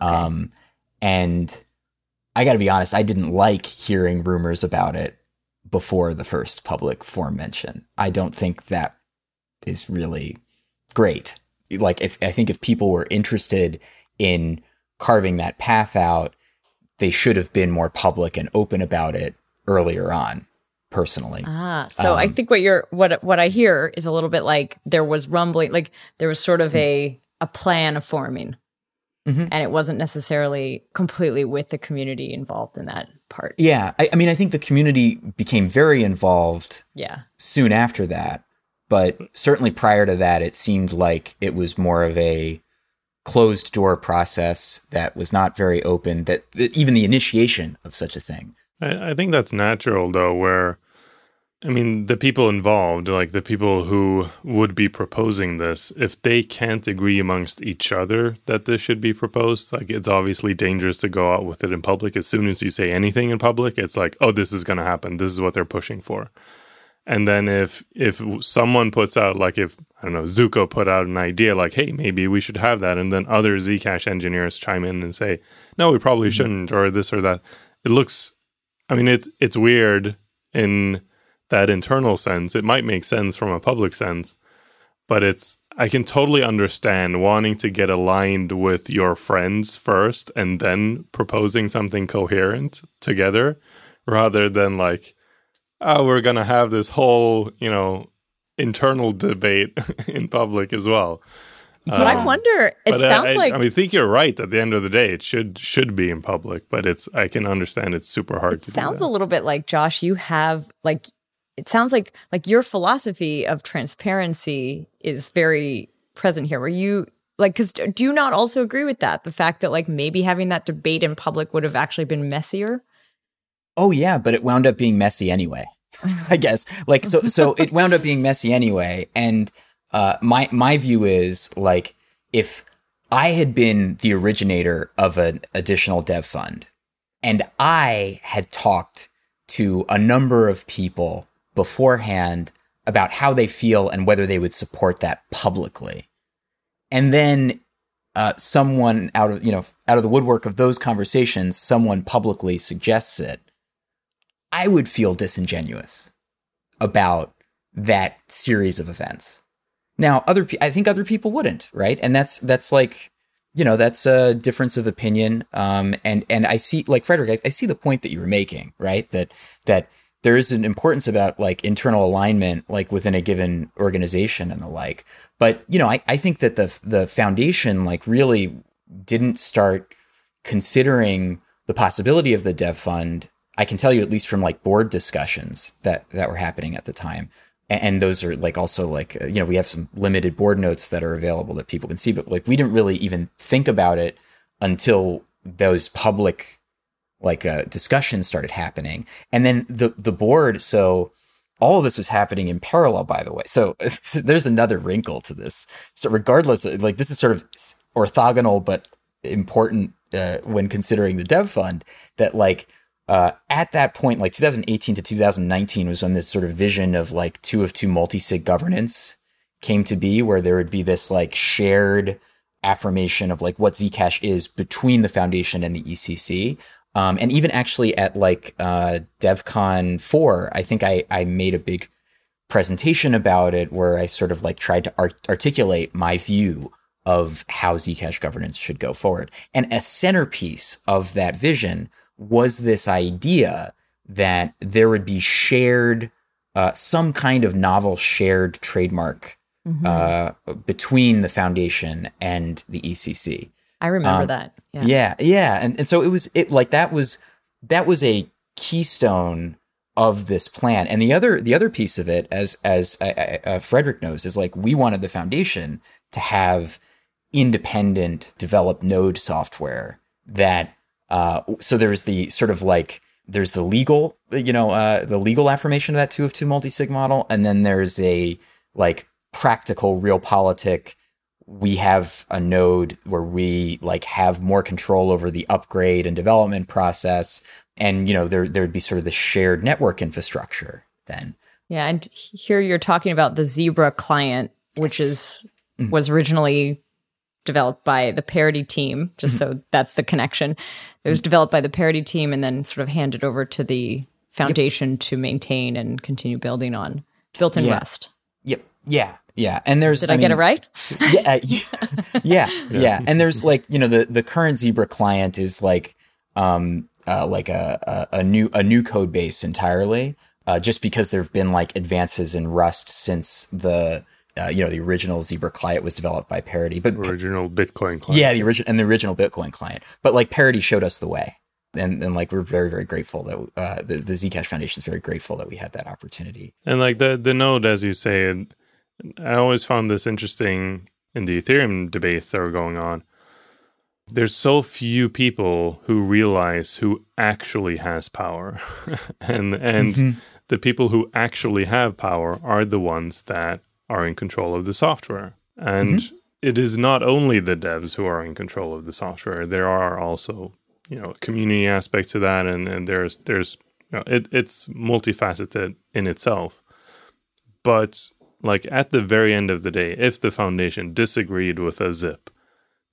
Okay. Um, and I got to be honest, I didn't like hearing rumors about it before the first public forum mention. I don't think that is really great. Like if I think if people were interested in carving that path out, they should have been more public and open about it earlier on personally. Ah, so um, I think what you're what what I hear is a little bit like there was rumbling, like there was sort of a a plan of forming, mm-hmm. and it wasn't necessarily completely with the community involved in that part. Yeah, I, I mean, I think the community became very involved. Yeah, soon after that, but certainly prior to that, it seemed like it was more of a closed door process that was not very open, that, that even the initiation of such a thing. I, I think that's natural, though, where I mean, the people involved, like the people who would be proposing this, if they can't agree amongst each other that this should be proposed, like it's obviously dangerous to go out with it in public. As soon as you say anything in public, it's like, oh, this is going to happen. This is what they're pushing for. And then if if someone puts out like if I don't know Zooko put out an idea like hey maybe we should have that and then other Zcash engineers chime in and say no we probably mm-hmm. shouldn't or this or that it looks I mean it's it's weird in that internal sense it might make sense from a public sense but it's I can totally understand wanting to get aligned with your friends first and then proposing something coherent together rather than like oh, we're going to have this whole, you know, internal debate *laughs* in public as well. But um, I wonder. It sounds I, like I mean, I think you're right. At the end of the day, it should should be in public, but it's I can understand it's super hard. It to sounds a little bit like Josh. You have like it sounds like like your philosophy of transparency is very present here. Where you like because do you not also agree with that? The fact that like maybe having that debate in public would have actually been messier. Oh yeah, but it wound up being messy anyway. *laughs* I guess like so so *laughs* it wound up being messy anyway and uh my my view is like if I had been the originator of an additional dev fund and I had talked to a number of people beforehand about how they feel and whether they would support that publicly. And then uh, someone out of you know out of the woodwork of those conversations, someone publicly suggests it, I would feel disingenuous about that series of events. Now, other pe- I think other people wouldn't, right? And that's that's like you know that's a difference of opinion. Um, and and I see like Fredrik, I, I see the point that you were making, right? That that there is an importance about like internal alignment, like within a given organization and the like. But you know, I, I think that the the foundation like really didn't start considering the possibility of the dev fund. I can tell you at least from like board discussions that that were happening at the time. And those are like also like uh, you know we have some limited board notes that are available that people can see but like we didn't really even think about it until those public like uh, discussions started happening. And then the the board so all of this was happening in parallel by the way. So *laughs* there's another wrinkle to this. So regardless like this is sort of orthogonal but important uh, when considering the dev fund that like uh, at that point, like 2018 to 2019 was when this sort of vision of like two of two multi-sig governance came to be, where there would be this like shared affirmation of like what Zcash is between the foundation and the ECC. Um, and even actually at like uh, DevCon 4, I think I, I made a big presentation about it where I sort of like tried to art- articulate my view of how Zcash governance should go forward. And a centerpiece of that vision was this idea that there would be shared, uh, some kind of novel shared trademark mm-hmm. uh, between the foundation and the ECC. I remember um, that. Yeah. yeah, yeah, and and so it was it like that was that was a keystone of this plan. And the other the other piece of it, as as uh, Fredrik knows, is like we wanted the foundation to have independent developed node software that uh, so there's the sort of like there's the legal, you know, uh, the legal affirmation of that two of two multi sig model, and then there's a like practical, realpolitik. We have a node where we like have more control over the upgrade and development process, and you know there there would be sort of the shared network infrastructure then. Yeah, and here you're talking about the Zebra client, which is mm-hmm. was originally developed by the Parity team, just mm-hmm. so that's the connection. It was developed by the Parity team and then sort of handed over to the foundation yep. to maintain and continue building on, built in yeah. Rust. Yep. Yeah. Yeah. And there's, did I, I mean, get it right? *laughs* yeah, *laughs* yeah, yeah. Yeah. And there's like, you know, the, the current Zebra client is like, um, uh, like a, a, a new, a new code base entirely. Uh, just because there have been like advances in Rust since the, uh, you know, the original Zebra client was developed by Parity, but original Bitcoin client. Yeah, the original and the original Bitcoin client. But like Parity showed us the way, and and like we're very very grateful that uh, the the Zcash Foundation is very grateful that we had that opportunity. And like the the node, as you say, I always found this interesting in the Ethereum debates that were going on. There's so few people who realize who actually has power, *laughs* and and mm-hmm. the people who actually have power are the ones that are in control of the software. And mm-hmm. it is not only the devs who are in control of the software. There are also, you know, community aspects to that and, and there's there's you know, it, it's multifaceted in itself. But like at the very end of the day, if the foundation disagreed with a zip,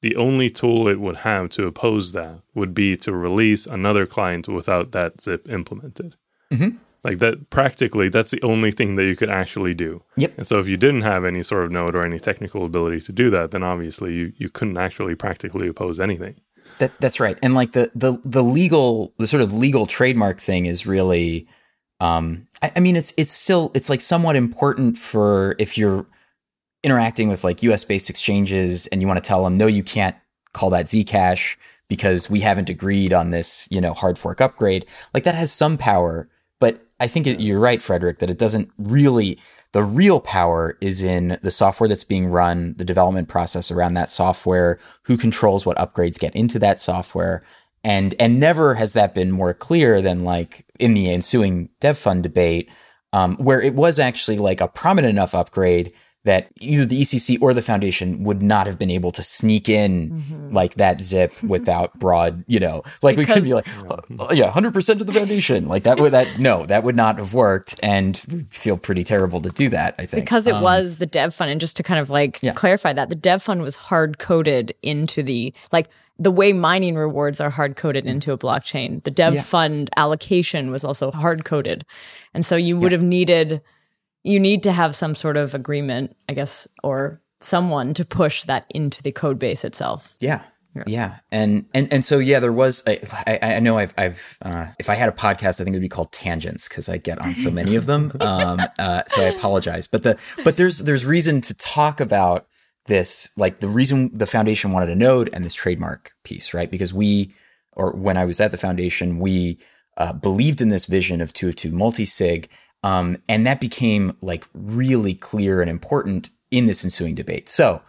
the only tool it would have to oppose that would be to release another client without that zip implemented. Mm-hmm. Like that, practically, that's the only thing that you could actually do. Yep. And so, if you didn't have any sort of node or any technical ability to do that, then obviously you, you couldn't actually practically oppose anything. That that's right. And like the the the legal, the sort of legal trademark thing is really, um, I, I mean, it's it's still it's like somewhat important for if you're interacting with like U.S. based exchanges and you want to tell them, no, you can't call that Zcash because we haven't agreed on this, you know, hard fork upgrade. Like that has some power but I think it, you're right, Fredrik, that it doesn't really, the real power is in the software that's being run, the development process around that software, who controls what upgrades get into that software. And, and never has that been more clear than like in the ensuing dev fund debate, um, where it was actually like a prominent enough upgrade that either the ECC or the foundation would not have been able to sneak in mm-hmm. like that zip *laughs* without broad, you know, like because, we could be like, oh, yeah, hundred percent of the foundation, like that would that no, that would not have worked, and feel pretty terrible to do that. I think because it um, was the dev fund, and just to kind of like yeah. clarify that the dev fund was hard coded into the like the way mining rewards are hard coded into a blockchain. The dev yeah. fund allocation was also hard coded. And so you would yeah. have needed, you need to have some sort of agreement, I guess, or someone to push that into the code base itself. Yeah. Yeah. yeah. And, and, and so, yeah, there was, I, I, I know I've, I've, uh, if I had a podcast, I think it would be called tangents because I get on so many of them. *laughs* Um, uh, so I apologize, but the, but there's, there's reason to talk about this like the reason the foundation wanted a node and this trademark piece, right? Because we, or when I was at the foundation, we uh, believed in this vision of two of two multi sig, um, and that became like really clear and important in this ensuing debate. So,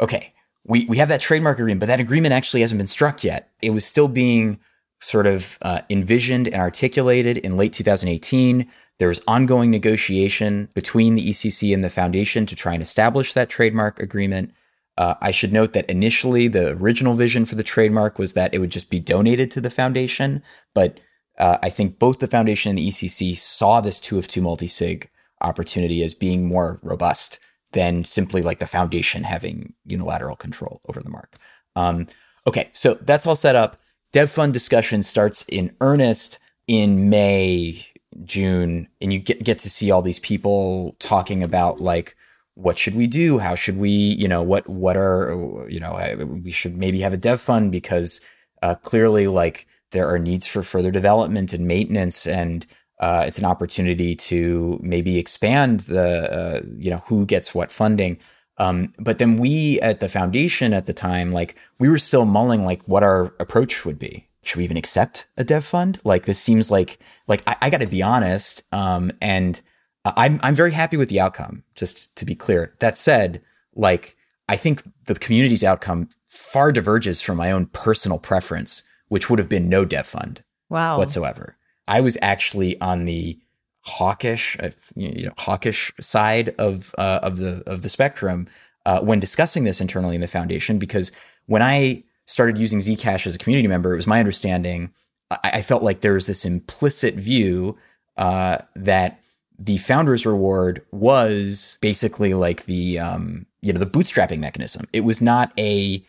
okay, we we have that trademark agreement, but that agreement actually hasn't been struck yet. It was still being sort of uh, envisioned and articulated in late 2018. There was ongoing negotiation between the ECC and the foundation to try and establish that trademark agreement. Uh, I should note that initially the original vision for the trademark was that it would just be donated to the foundation, but uh, I think both the foundation and the ECC saw this two of two multi-sig opportunity as being more robust than simply like the foundation having unilateral control over the mark. Um, okay, so that's all set up. Dev fund discussion starts in earnest in May June, and you get get to see all these people talking about like what should we do? How should we, you know, what what are you know we should maybe have a dev fund because uh, clearly like there are needs for further development and maintenance and uh, it's an opportunity to maybe expand the uh, you know who gets what funding um, but then we at the foundation at the time like we were still mulling like what our approach would be should we even accept a dev fund? Like this seems like like I, I got to be honest, um, and I'm I'm very happy with the outcome. Just to be clear. That said, like I think the community's outcome far diverges from my own personal preference, which would have been no dev fund. Wow. Whatsoever. I was actually on the hawkish, uh, you know, hawkish side of uh, of the of the spectrum uh, when discussing this internally in the foundation because when I started using Zcash as a community member, it was my understanding. I, I felt like there was this implicit view uh, that the founder's reward was basically like the um, you know the bootstrapping mechanism. It was not a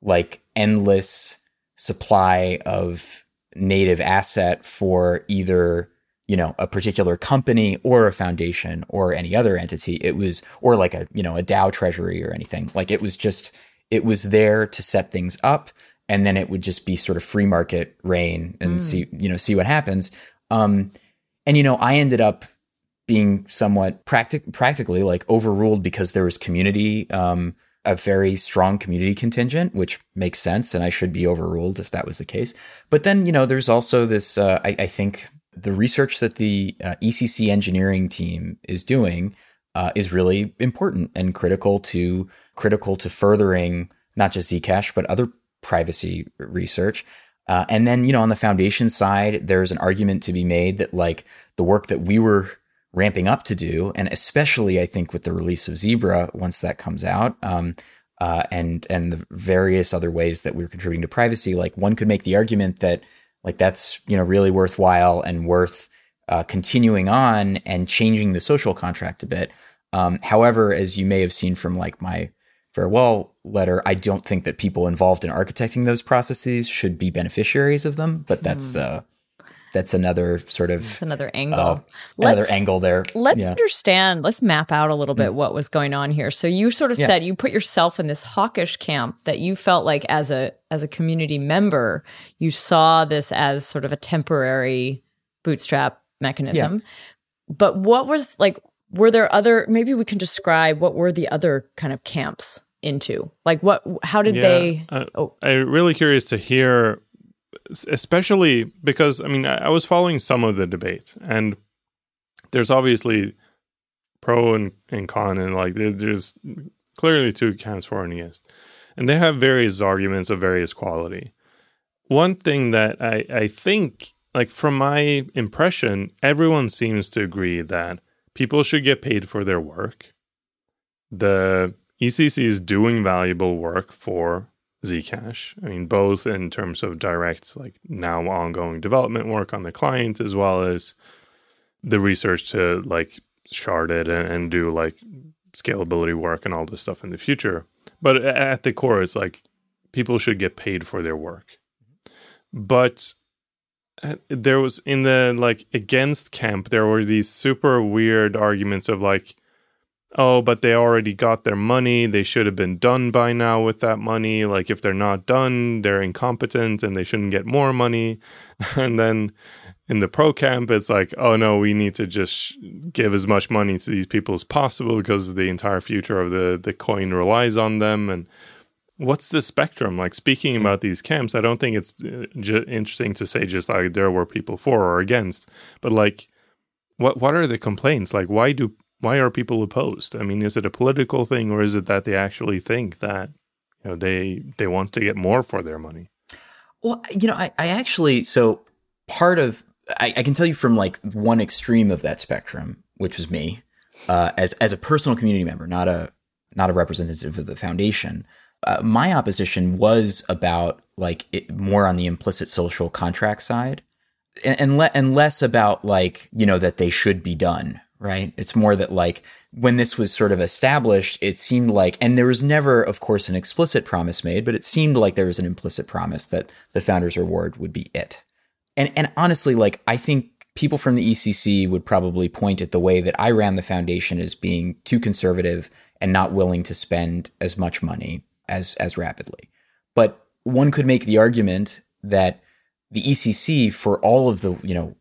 like endless supply of native asset for either you know a particular company or a foundation or any other entity. It was or like a you know a DAO treasury or anything. Like it was just it was there to set things up and then it would just be sort of free market reign and mm. see you know see what happens. Um, and you know i ended up being somewhat practic- practically like overruled because there was community um, a very strong community contingent which makes sense and i should be overruled if that was the case but then you know there's also this uh, I, I, think the research that the uh, ecc engineering team is doing uh, is really important and critical to critical to furthering not just Zcash but other privacy research. Uh, and then you know on the foundation side, there's an argument to be made that like the work that we were ramping up to do, and especially I think with the release of Zebra once that comes out. Um, uh, and and the various other ways that we're contributing to privacy, like one could make the argument that like that's you know really worthwhile and worth uh, continuing on and changing the social contract a bit. Um, however, as you may have seen from like my farewell letter, I don't think that people involved in architecting those processes should be beneficiaries of them. But that's mm. uh, that's another sort of that's another angle. Uh, another angle there. Let's yeah. understand. Let's map out a little bit mm. what was going on here. So you sort of yeah. said you put yourself in this hawkish camp that you felt like as a as a community member, you saw this as sort of a temporary bootstrap mechanism. Yeah. But what was like were there other maybe we can describe what were the other kind of camps into like what how did yeah, they uh, oh. i'm really curious to hear especially because i mean I, was following some of the debates and there's obviously pro and, and con and like there's clearly two camps for and against. And they have various arguments of various quality. One thing that i i think like from my impression everyone seems to agree that people should get paid for their work. The ECC is doing valuable work for Zcash. I mean, both in terms of direct, like now ongoing development work on the client, as well as the research to like shard it and, and do like scalability work and all this stuff in the future. But at the core, it's like people should get paid for their work. But uh, there was in the like against camp, there were these super weird arguments of like, oh, but they already got their money. They should have been done by now with that money. Like, if they're not done, they're incompetent and they shouldn't get more money. *laughs* And then in the pro camp, it's like, oh no, we need to just give as much money to these people as possible because the entire future of the, the coin relies on them. And what's the spectrum? Like, speaking about these camps, I don't think it's uh, j- interesting to say just like there were people for or against, but like, what what are the complaints? Like, why do why are people opposed? I mean, is it a political thing or is it that they actually think that you know they they want to get more for their money? Well, you know, I, I actually so part of I, I can tell you from like one extreme of that spectrum, which was me, uh, as as a personal community member, not a not a representative of the foundation. Uh, my opposition was about like it, more on the implicit social contract side, and and, le- and less about like you know that they should be done right? It's more that like when this was sort of established, it seemed like, and there was never, of course, an explicit promise made, but it seemed like there was an implicit promise that the founder's reward would be it. And and honestly, like I think people from the ECC would probably point at the way that I ran the foundation as being too conservative and not willing to spend as much money as as rapidly. But one could make the argument that the ECC, for all of the you know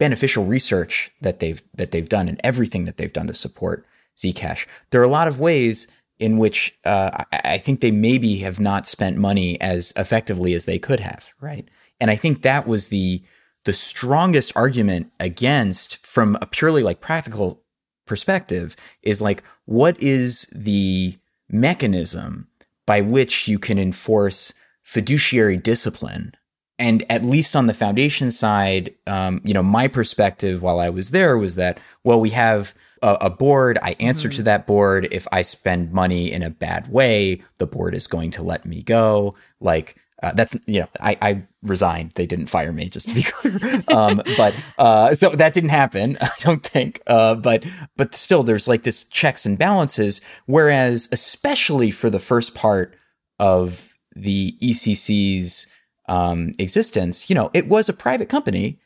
beneficial research that they've that they've done and everything that they've done to support Zcash. There are a lot of ways in which uh, I, I think they maybe have not spent money as effectively as they could have, right? And I think that was the the strongest argument against from a purely like practical perspective is like what is the mechanism by which you can enforce fiduciary discipline and at least on the foundation side, um, you know, my perspective while I was there was that, well, we have a, a board. I answer mm-hmm. to that board. If I spend money in a bad way, the board is going to let me go. Like, uh, that's you know I, I resigned they didn't fire me just to be *laughs* clear um, but uh, so that didn't happen *laughs* i don't think uh, but but still there's like this checks and balances whereas especially for the first part of the ecc's um, existence, you know, it was a private company,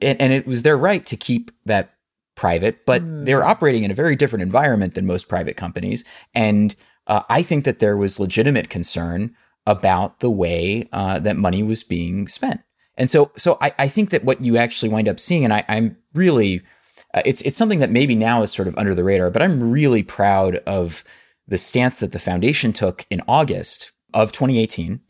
and, and, it was their right to keep that private, but mm. they're operating in a very different environment than most private companies. And uh, I think that there was legitimate concern about the way uh, that money was being spent. And so, so I, I, think that what you actually wind up seeing, and I, am really, uh, it's it's something that maybe now is sort of under the radar, but I'm really proud of the stance that the foundation took in August of 2018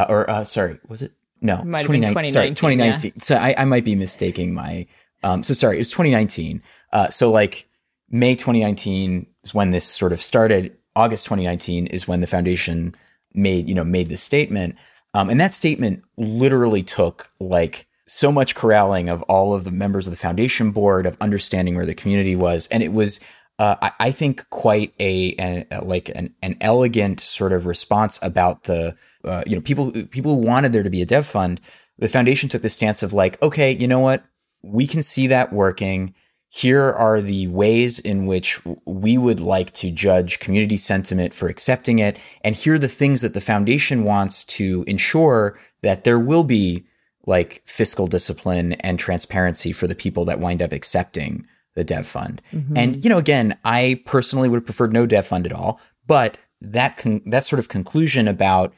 uh, or uh, sorry, was it? No, it 2019, Sorry, 2019. Yeah. So I, I might be mistaking my. Um, so sorry, it was 2019. Uh, so like May 2019 is when this sort of started. August 2019 is when the foundation made you know made this statement, um, and that statement literally took like so much corralling of all of the members of the foundation board of understanding where the community was, and it was. Uh, I, I, think quite a, a like an, an elegant sort of response about the uh, you know, people people who wanted there to be a dev fund, the foundation took the stance of like, okay, you know what, we can see that working. Here are the ways in which we would like to judge community sentiment for accepting it, and here are the things that the foundation wants to ensure that there will be like fiscal discipline and transparency for the people that wind up accepting the dev fund. Mm-hmm. And you know, again, I personally would have preferred no dev fund at all, but that con- that sort of conclusion about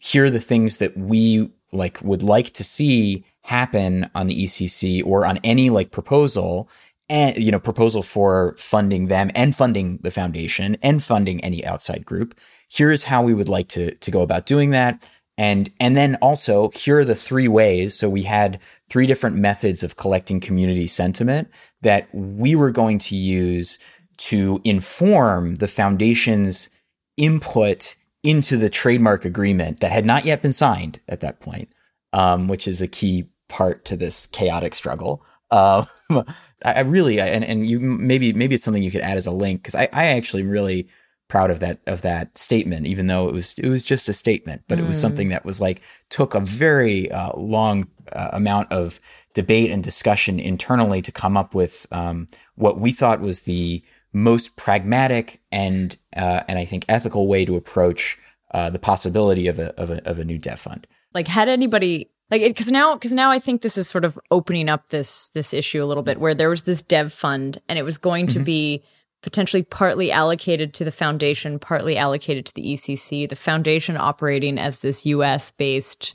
here are the things that we like would like to see happen on the ECC or on any like proposal and you know proposal for funding them and funding the foundation and funding any outside group. Here's how we would like to to go about doing that. And and then also here are the three ways. So we had three different methods of collecting community sentiment that we were going to use to inform the foundation's input into the trademark agreement that had not yet been signed at that point, um, which is a key part to this chaotic struggle. Um, *laughs* I, I really, and and you maybe maybe it's something you could add as a link because I I actually am really proud of that of that statement, even though it was it was just a statement, but it was something that was like took a very uh, long uh, amount of debate and discussion internally to come up with um, what we thought was the most pragmatic and uh, and I think ethical way to approach uh, the possibility of a, of a of a new dev fund. Like, had anybody like because now because now I think this is sort of opening up this this issue a little bit where there was this dev fund and it was going to be potentially partly allocated to the foundation, partly allocated to the ECC. The foundation operating as this U.S. based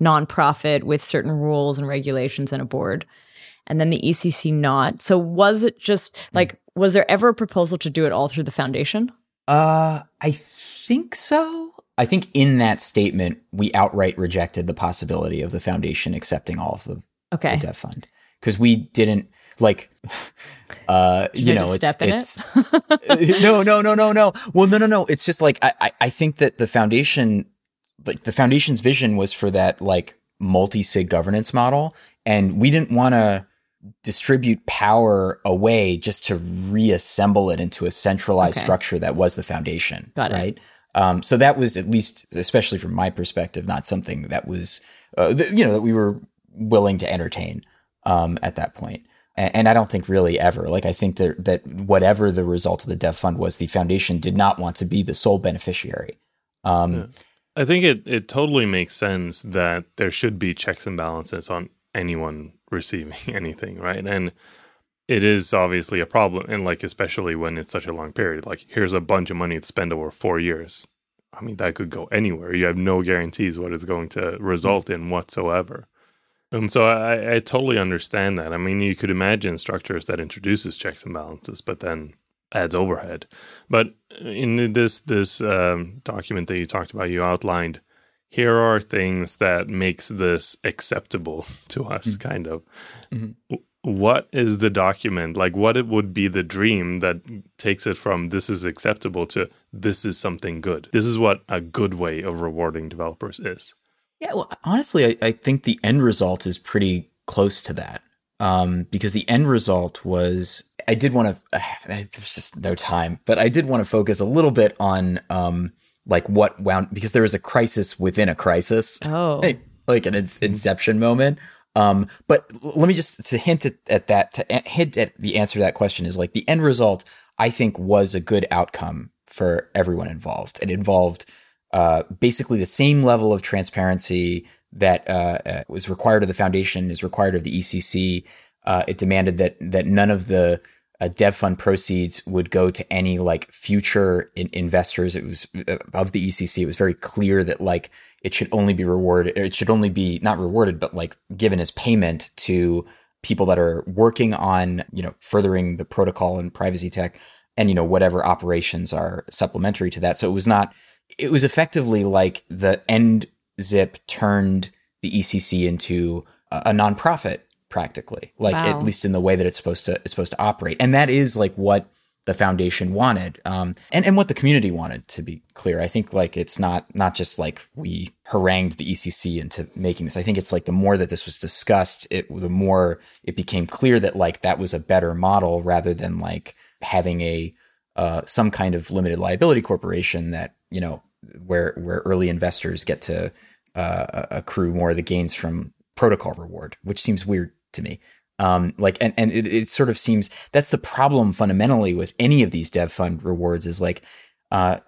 nonprofit with certain rules and regulations and a board, and then the ECC not. So was it just like was there ever a proposal to do it all through the foundation? Uh, I think so. I think in that statement we outright rejected the possibility of the foundation accepting all of the, Okay. the dev fund because we didn't like. *laughs* Uh, you know, step in it's, it's *laughs* no, no, no, no, no. Well, no, no, no. It's just like I, I, I think that the foundation, like the foundation's vision was for that like multi sig governance model, and we didn't want to distribute power away just to reassemble it into a centralized Okay. structure that was the foundation. Got it. Right. Um, so that was at least, especially from my perspective, not something that was, uh, th- you know, that we were willing to entertain um, at that point. And, and I don't think really ever. Like I think that that whatever the result of the dev fund was, the foundation did not want to be the sole beneficiary. Um, I think it, it totally makes sense that there should be checks and balances on anyone receiving *laughs* anything, right? And it is obviously a problem, and like especially when it's such a long period. Like here's a bunch of money to spend over four years. I mean, that could go anywhere. You have no guarantees what it's going to result in whatsoever. And so I, I totally understand that. I mean, you could imagine structures that introduces checks and balances, but then adds overhead. But in this this um, document that you talked about, you outlined here are things that makes this acceptable *laughs* to us, kind of. Mhm. What is the document like? What it would be the dream that takes it from this is acceptable to this is something good. This is what a good way of rewarding developers is. Yeah, well, honestly, I, I think the end result is pretty close to that. Um, because the end result was, I did want to, *sighs* there's just no time, but I did want to focus a little bit on, um, like what wound, because there was a crisis within a crisis. Oh. Like, like an inception moment. Um, but let me just to hint at, at that, to a- hint at the answer to that question is like the end result, I think was a good outcome for everyone involved. It involved, uh, basically the same level of transparency that uh, uh, was required of the foundation is required of the ECC. Uh, it demanded that that none of the uh, dev fund proceeds would go to any like future in- investors. It was uh, of the ECC. It was very clear that like it should only be rewarded. It should only be not rewarded, but like given as payment to people that are working on you know furthering the protocol and privacy tech, and you know whatever operations are supplementary to that. So it was not. It was effectively like the end zip turned the ECC into a, a nonprofit practically like Wow. at least in the way that it's supposed to it's supposed to operate. And that is like what the foundation wanted um and and what the community wanted to be clear. I think like it's not not just like we harangued the ecc into making this. I think it's like the more that this was discussed it the more it became clear that like that was a better model rather than like having a uh some kind of limited liability corporation that you know where where early investors get to uh accrue more of the gains from protocol reward which seems weird to me. Um like and and it, it sort of seems that's the problem fundamentally with any of these dev fund rewards is like uh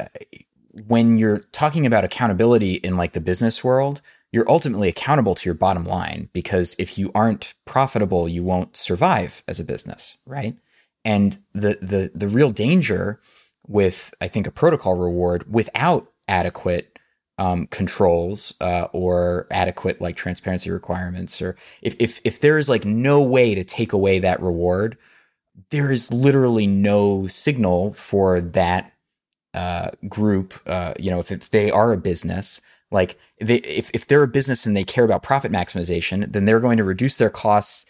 when you're talking about accountability in like the business world you're ultimately accountable to your bottom line because if you aren't profitable you won't survive as a business right? And the the the real danger with i think a protocol reward without adequate um, controls uh, or adequate like transparency requirements or if, if if there is like no way to take away that reward there is literally no signal for that uh, group uh, you know if, if they are a business like they if, if they're a business and they care about profit maximization then they're going to reduce their costs.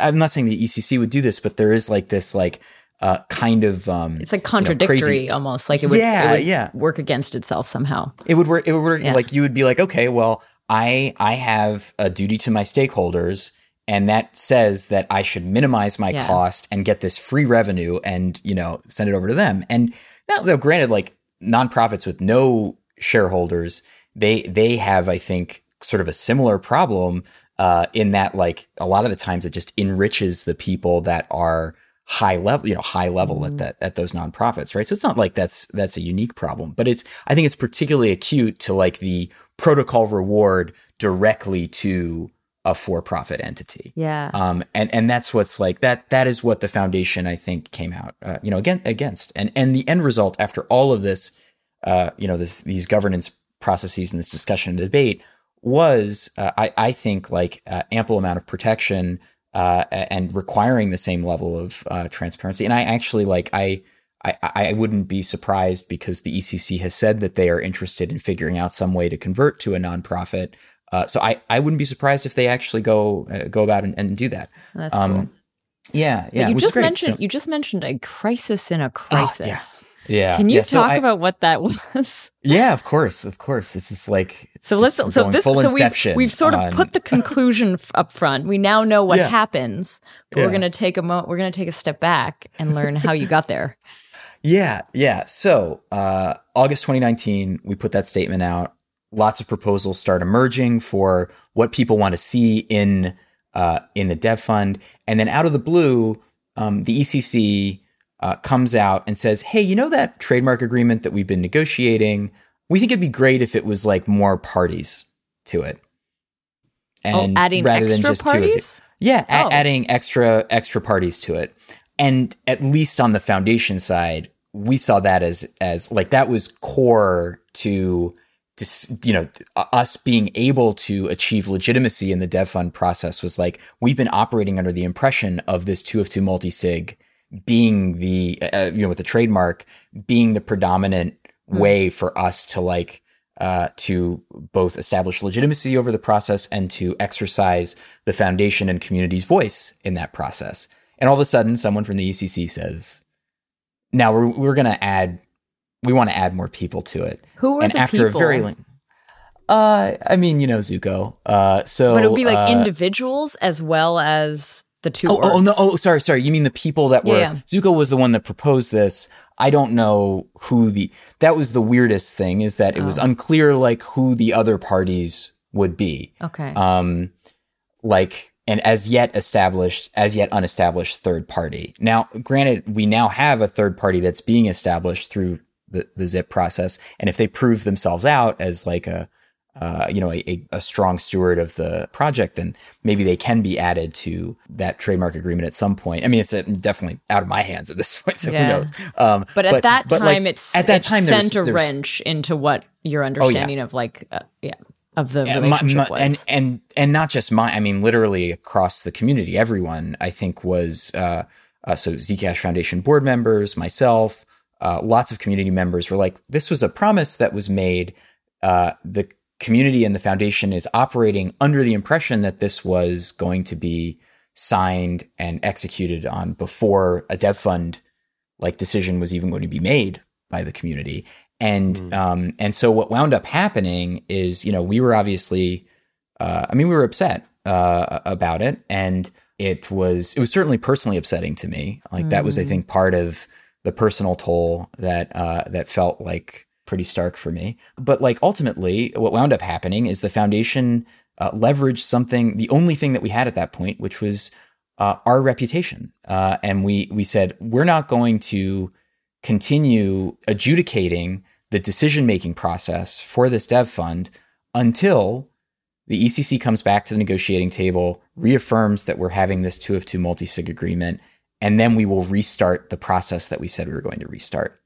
I'm not saying the ecc would do this but there is like this like uh, kind of um, It's like you know, contradictory crazy- almost. Like it would, Yeah, it would yeah. work against itself somehow. it would work it would work Yeah. like you would be like okay well i i have a duty to my stakeholders and that says that I should minimize my Yeah. cost and get this free revenue and you know send it over to them. And now, though, granted, like nonprofits with no shareholders, they they have, I think, sort of a similar problem uh, in that, like a lot of the times, it just enriches the people that are high level, you know, high level at that at those nonprofits, right? So it's not like that's that's a unique problem, but it's I think it's particularly acute to like the protocol reward directly to a for-profit entity. Yeah. Um, and and that's what's like that. That is what the foundation I think came out, uh, you know, again against, and and the end result after all of this, uh, you know, this these governance processes and this discussion and debate was, uh, I I think like uh, ample amount of protection uh, and requiring the same level of uh, transparency. And I actually like I. I, I wouldn't be surprised because the ECC has said that they are interested in figuring out some way to convert to a nonprofit. Uh, so I, I wouldn't be surprised if they actually go uh, go about and, and do that. That's um, cool. Yeah, But yeah. you just great. mentioned So- you just mentioned a crisis in a crisis. yeah. Can you yeah, so talk I- about what that *laughs* was? Yeah, of course, of course. This is like So let's we're so this so we've, we've sort of on- put the *laughs* conclusion up front. We now know what Yeah. happens, but we're going to take a mo- we're to take a step back and learn how you got there. Yeah, yeah. So, uh, August 2019, we put that statement out. Lots of proposals start emerging for what people want to see in uh, in the dev fund, and then out of the blue, um, the ECC uh, comes out and says, "Hey, you know that trademark agreement that we've been negotiating? We think it'd be great if it was like more parties to it." oh, adding rather than extra just two parties? Yeah, a- Oh. adding extra extra parties to it. And at least on the foundation side, we saw that as as like that was core to you know us being able to achieve legitimacy in the dev fund process was like we've been operating under the impression of this 2 of 2 multi-sig being the uh, you know with the trademark being the predominant way for us to like uh, to both establish legitimacy over the process and to exercise the foundation and community's voice in that process. And all of a sudden, someone from the ECC says, "Now we're we're going to add, we want to add more people to it." Who are and the after people? a very long, uh, I mean, you know, Zooko. Uh, so but it would be like uh, individuals as well as the two. Oh, oh, oh, no! Oh, sorry, sorry. You mean the people that were Yeah. Zooko was the one that proposed this. I don't know who the that was the weirdest thing is that it was Oh. unclear like who the other parties would be. Okay. Um, like an as yet established, as yet unestablished third party. Now, granted, we now have a third party that's being established through the the zip process, and if they prove themselves out as like a uh, you know, a, a, a strong steward of the project, then maybe they can be added to that trademark agreement at some point. I mean, it's uh, definitely out of my hands at this *laughs* point, so Yeah. who knows? Um, but at that but, time, like, it's at that it time sent a there wrench into what your understanding of like uh, yeah of the Yeah, my- relationship my- was. and and and not just my i mean literally across the community everyone i think was uh, uh so zcash foundation board members myself uh lots of community members were like this was a promise that was made uh the community and the foundation is operating under the impression that this was going to be signed and executed on before a dev fund like decision was even going to be made by the community. And um and so what wound up happening is you know we were obviously uh i mean we were upset uh about it. And it was it was certainly personally upsetting to me. Like that was i think part of the personal toll that uh that felt like pretty stark for me but like ultimately what wound up happening is the foundation uh, leveraged something the only thing that we had at that point which was uh, our reputation uh, and we we said we're not going to continue adjudicating the decision making process for this dev fund until the ECC comes back to the negotiating table, reaffirms that we're having this two of two multi sig agreement, and then we will restart the process that we said we were going to restart.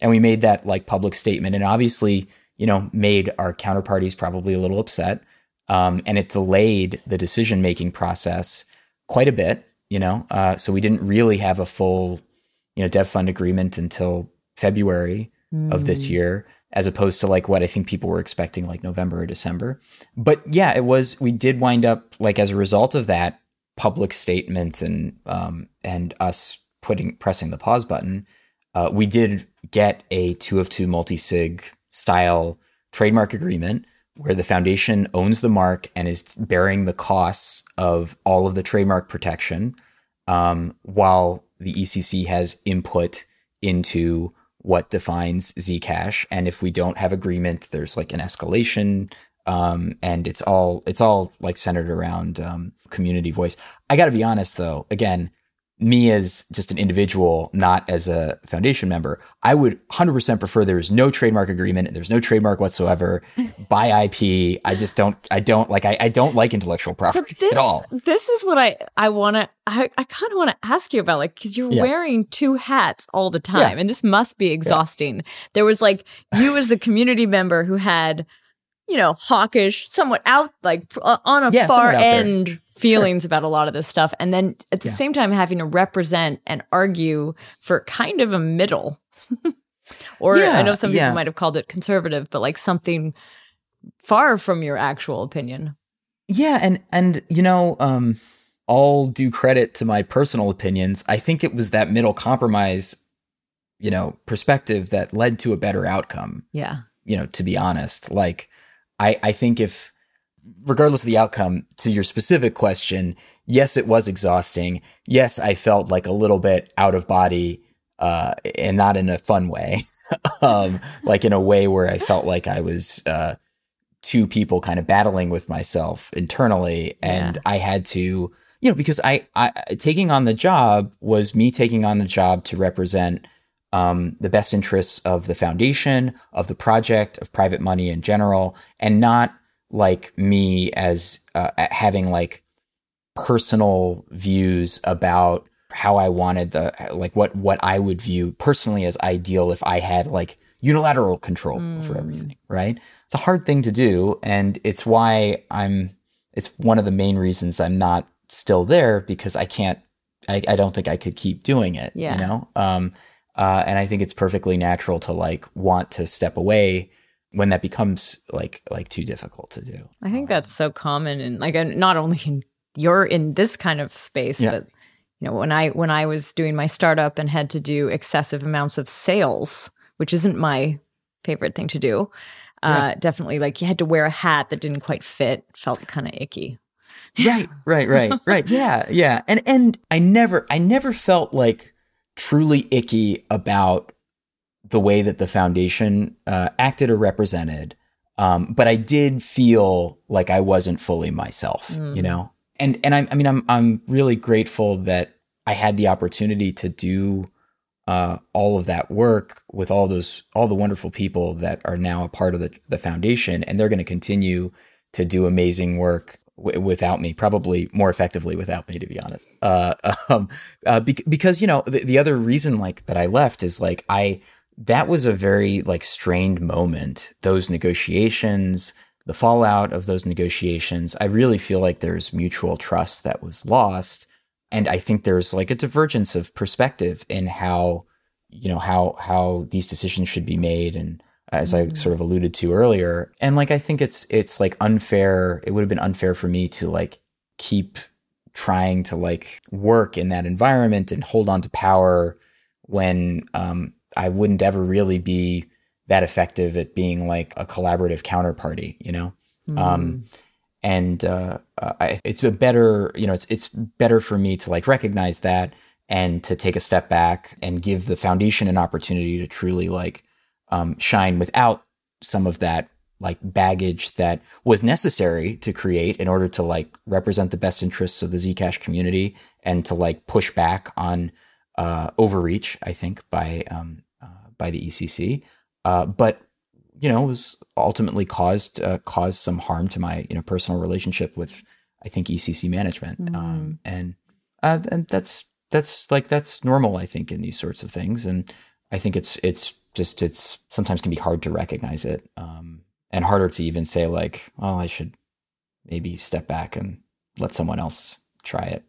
And we made that like public statement, and obviously, you know, made our counterparties probably a little upset, um, and it delayed the decision making process quite a bit. You know, uh, so we didn't really have a full, you know, dev fund agreement until February of this Mm. year as opposed to like what I think people were expecting like November or December. But yeah, it was we did wind up like as a result of that public statement and um and us putting pressing the pause button, uh, we did get a two of two multi sig style trademark agreement where the foundation owns the mark and is bearing the costs of all of the trademark protection, um, while the ECC has input into what defines Zcash. And if we don't have agreement, there's like an escalation. Um, and it's all it's all like centered around um, community voice. I got to be honest though. Again, me as just an individual, not as a foundation member, I would 100% prefer there is no trademark agreement. And there's no trademark whatsoever *laughs* by IP. I just don't, I don't like, I, I don't like intellectual property so this, at all. This is what I, I want to, I, I kind of want to ask you about, like, cause you're yeah. wearing two hats all the time yeah. and this must be exhausting. Yeah. There was like you as a community member who had, you know, hawkish, somewhat out, like uh, on a far end feelings sure. about a lot of this stuff. And then at the yeah. same time, having to represent and argue for kind of a middle. *laughs* or yeah, I know some people might have called it conservative, but like something far from your actual opinion. Yeah. And, and, you know, um, all due credit to my personal opinions. I think it was that middle compromise, you know, perspective that led to a better outcome. Yeah. You know, to be honest, like, I, I think if regardless of the outcome, to your specific question, yes, it was exhausting. Yes, I felt like a little bit out of body, uh, and not in a fun way. *laughs* um, like in a way where I felt like I was, uh, two people kind of battling with myself internally. And yeah. I had to, you know, because I, I, taking on the job was me taking on the job to represent, um, the best interests of the foundation, of the project, of private money in general, and not like me as uh, having like personal views about how I wanted the like what what I would view personally as ideal if I had like unilateral control mm. over everything, right? It's a hard thing to do and it's why I'm it's one of the main reasons I'm not still there because I can't I, I don't think I could keep doing it, yeah. you know? Um uh, and I think it's perfectly natural to like want to step away when that becomes like like too difficult to do. I think that's so common and like not only in you're in this kind of space, yeah. but you know when I when I was doing my startup and had to do excessive amounts of sales, which isn't my favorite thing to do. Uh, definitely like you had to wear a hat that didn't quite fit, felt kind of icky. right, right, right, right. *laughs* Yeah, yeah. And and I never I never felt like truly icky about the way that the foundation uh, acted or represented. Um, but I did feel like I wasn't fully myself, mm. you know. And and I, I mean, I'm I'm really grateful that I had the opportunity to do uh, all of that work with all those all the wonderful people that are now a part of the the foundation, and they're going to continue to do amazing work w- without me, probably more effectively without me, to be honest. Uh, *laughs* um, uh, be- because you know the, the other reason like that I left is like I that was a very like strained moment. Those negotiations, the fallout of those negotiations, I really feel like there's mutual trust that was lost. And I think there's like a divergence of perspective in how, you know, how, how these decisions should be made. And as. I sort of alluded to earlier, and like, I think it's, it's like unfair. It would have been unfair for me to like keep trying to like work in that environment and hold on to power when, um, I wouldn't ever really be that effective at being like a collaborative counterparty, you know? Mm. Um, and uh, I, it's a better, you know, it's it's better for me to like recognize that and to take a step back and give the foundation an opportunity to truly like um, shine without some of that like baggage that was necessary to create in order to like represent the best interests of the Zcash community and to like push back on uh, overreach, I think, by um, uh, by the ECC. Uh, but you know, was ultimately caused uh, caused some harm to my you know personal relationship with I think ECC management, mm. um, and uh, and that's that's like that's normal I think in these sorts of things, and I think it's it's just it's sometimes can be hard to recognize it, um, and harder to even say like, well, I should maybe step back and let someone else try it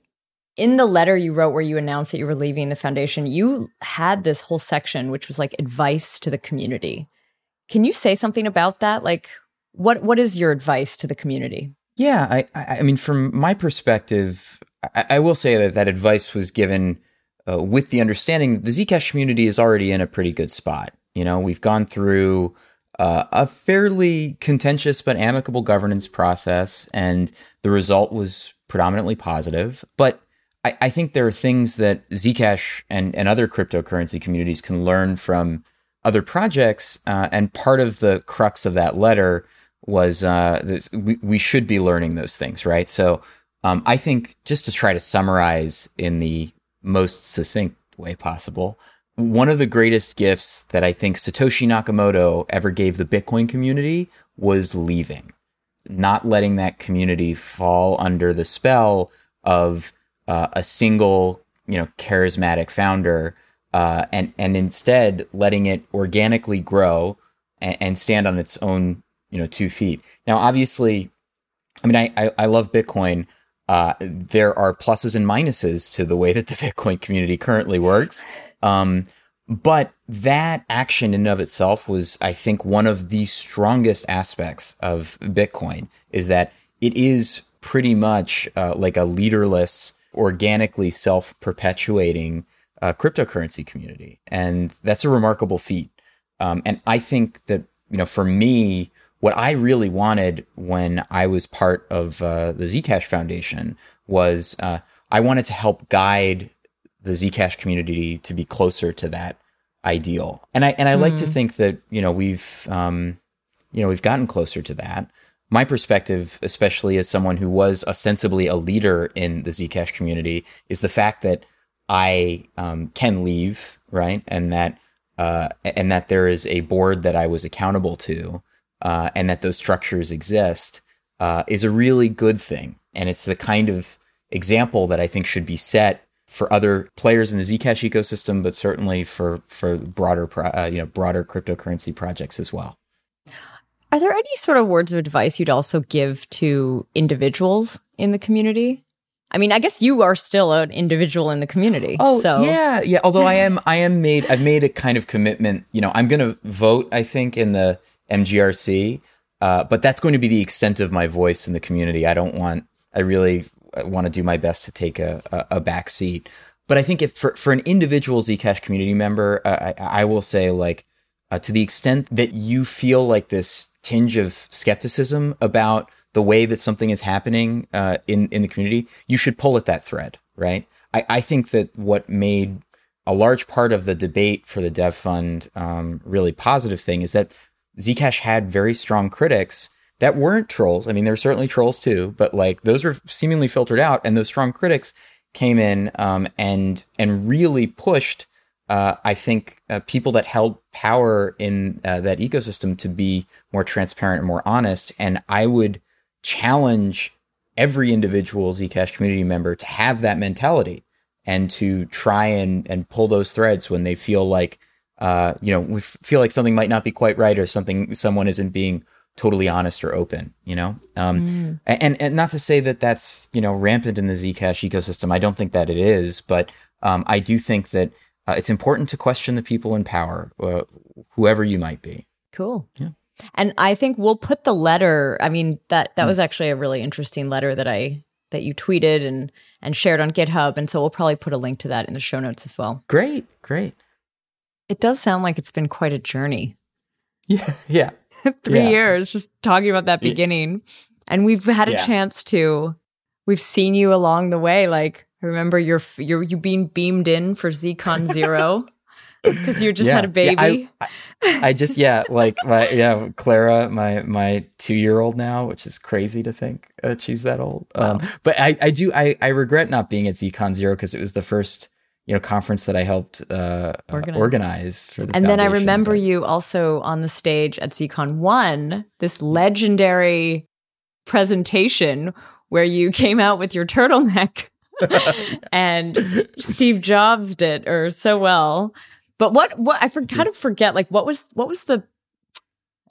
in the letter you wrote where you announced that you were leaving the foundation, you had this whole section which was like advice to the community. Can you say something about that? Like, what what is your advice to the community? Yeah, I I mean, from my perspective, I, I will say that that advice was given uh, with the understanding that the Zcash community is already in a pretty good spot. You know, we've gone through uh, a fairly contentious but amicable governance process, and the result was predominantly positive. But I, I think there are things that Zcash and, and other cryptocurrency communities can learn from other projects. Uh, and part of the crux of that letter was uh, this, we, we should be learning those things, right? So um, I think just to try to summarize in the most succinct way possible, one of the greatest gifts that I think Satoshi Nakamoto ever gave the Bitcoin community was leaving, not letting that community fall under the spell of uh, a single, you know, charismatic founder, uh, and and instead letting it organically grow and, and, stand on its own, you know, two feet. Now, obviously, I mean, I I, I love Bitcoin. Uh, there are pluses and minuses to the way that the *laughs* Bitcoin community currently works. Um, but that action in and of itself was, I think, one of the strongest aspects of Bitcoin is that it is pretty much uh, like a leaderless, organically self perpetuating uh, cryptocurrency community. And that's a remarkable feat. Um, and I think that, you know, for me, what I really wanted when I was part of uh, the Zcash Foundation was uh, I wanted to help guide the Zcash community to be closer to that ideal. And I and I mm-hmm. like to mm-hmm. think that you know we've um, you know we've gotten closer to that. My perspective, especially as someone who was ostensibly a leader in the Zcash community, is the fact that I um, can leave, right, and that uh, and that there is a board that I was accountable to, uh, and that those structures exist, uh, is a really good thing. And it's the kind of example that I think should be set for other players in the Zcash ecosystem, but certainly for for broader uh, you know broader cryptocurrency projects as well. Are there any sort of words of advice you'd also give to individuals in the community? I mean, I guess you are still an individual in the community. Oh, so. yeah, yeah. Although I am, I am made. I've made a kind of commitment. You know, I'm going to vote. I think in the MGRC, uh, but that's going to be the extent of my voice in the community. I don't want. I really want to do my best to take a, a, a back seat. But I think if for, for an individual Zcash community member, uh, I, I will say like uh, to the extent that you feel like this tinge of skepticism about the way that something is happening uh, in in the community, you should pull at that thread, right? I, I think that what made a large part of the debate for the Dev Fund um, really positive thing is that Zcash had very strong critics that weren't trolls. I mean, there were certainly trolls too, but like those were seemingly filtered out, and those strong critics came in um, and and really pushed. Uh, I think uh, people that held power in uh, that ecosystem to be more transparent and more honest. And I would challenge every individual Zcash community member to have that mentality and to try and and pull those threads when they feel like uh, you know we feel like something might not be quite right or something someone isn't being totally honest or open, you know? Um, mm. and, and not to say that that's, you know, rampant in the Zcash ecosystem. I don't think that it is, but um, I do think that uh, it's important to question the people in power, uh, whoever you might be. Cool. Yeah. And I think we'll put the letter, I mean, that, that mm. was actually a really interesting letter that I, that you tweeted and, and shared on GitHub. And so we'll probably put a link to that in the show notes as well. Great. Great. It does sound like it's been quite a journey. *laughs* Yeah. Yeah. *laughs* three yeah. years just talking about that beginning. And we've had a yeah. chance to, we've seen you along the way. Like, remember you're, you're, you being beamed in for ZCon *laughs* Zero. Because you just yeah, had a baby. Yeah, I, I, just yeah, like my yeah, Clara, my my two year old now, which is crazy to think uh, she's that old. Um, but I I do I I regret not being at ZCon Zero because it was the first you know conference that I helped uh, uh organize. Uh, organize. for the And then I remember but... you also on the stage at ZCon One, this legendary presentation where you *laughs* came out with your turtleneck *laughs* and Steve Jobs did or so well. But what what I for, kind of forget like what was what was the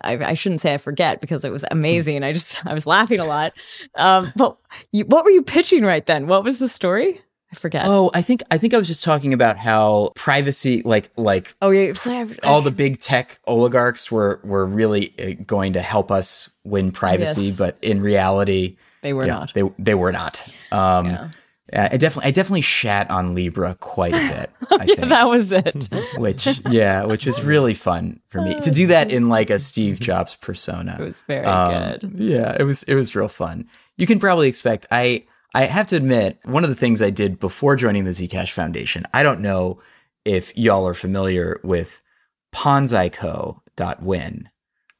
I, I, shouldn't say I forget because it was amazing. I just I was laughing a lot. Um, but you, what were you pitching right then? What was the story? I forget. Oh, I think I think I was just talking about how privacy, like like oh yeah, all the big tech oligarchs were were really uh, going to help us win privacy, yes. but in reality, they were yeah, not. They they were not. Um, yeah. I definitely, I definitely shat on Libra quite a bit. *laughs* I yeah, think, that was it. *laughs* which, yeah, which was really fun for me to do that in like a Steve *laughs* Jobs persona. It was very Um, good. Yeah, it was it was real fun. You can probably expect I I have to admit one of the things I did before joining the Zcash Foundation. I don't know if y'all are familiar with Ponzico.win,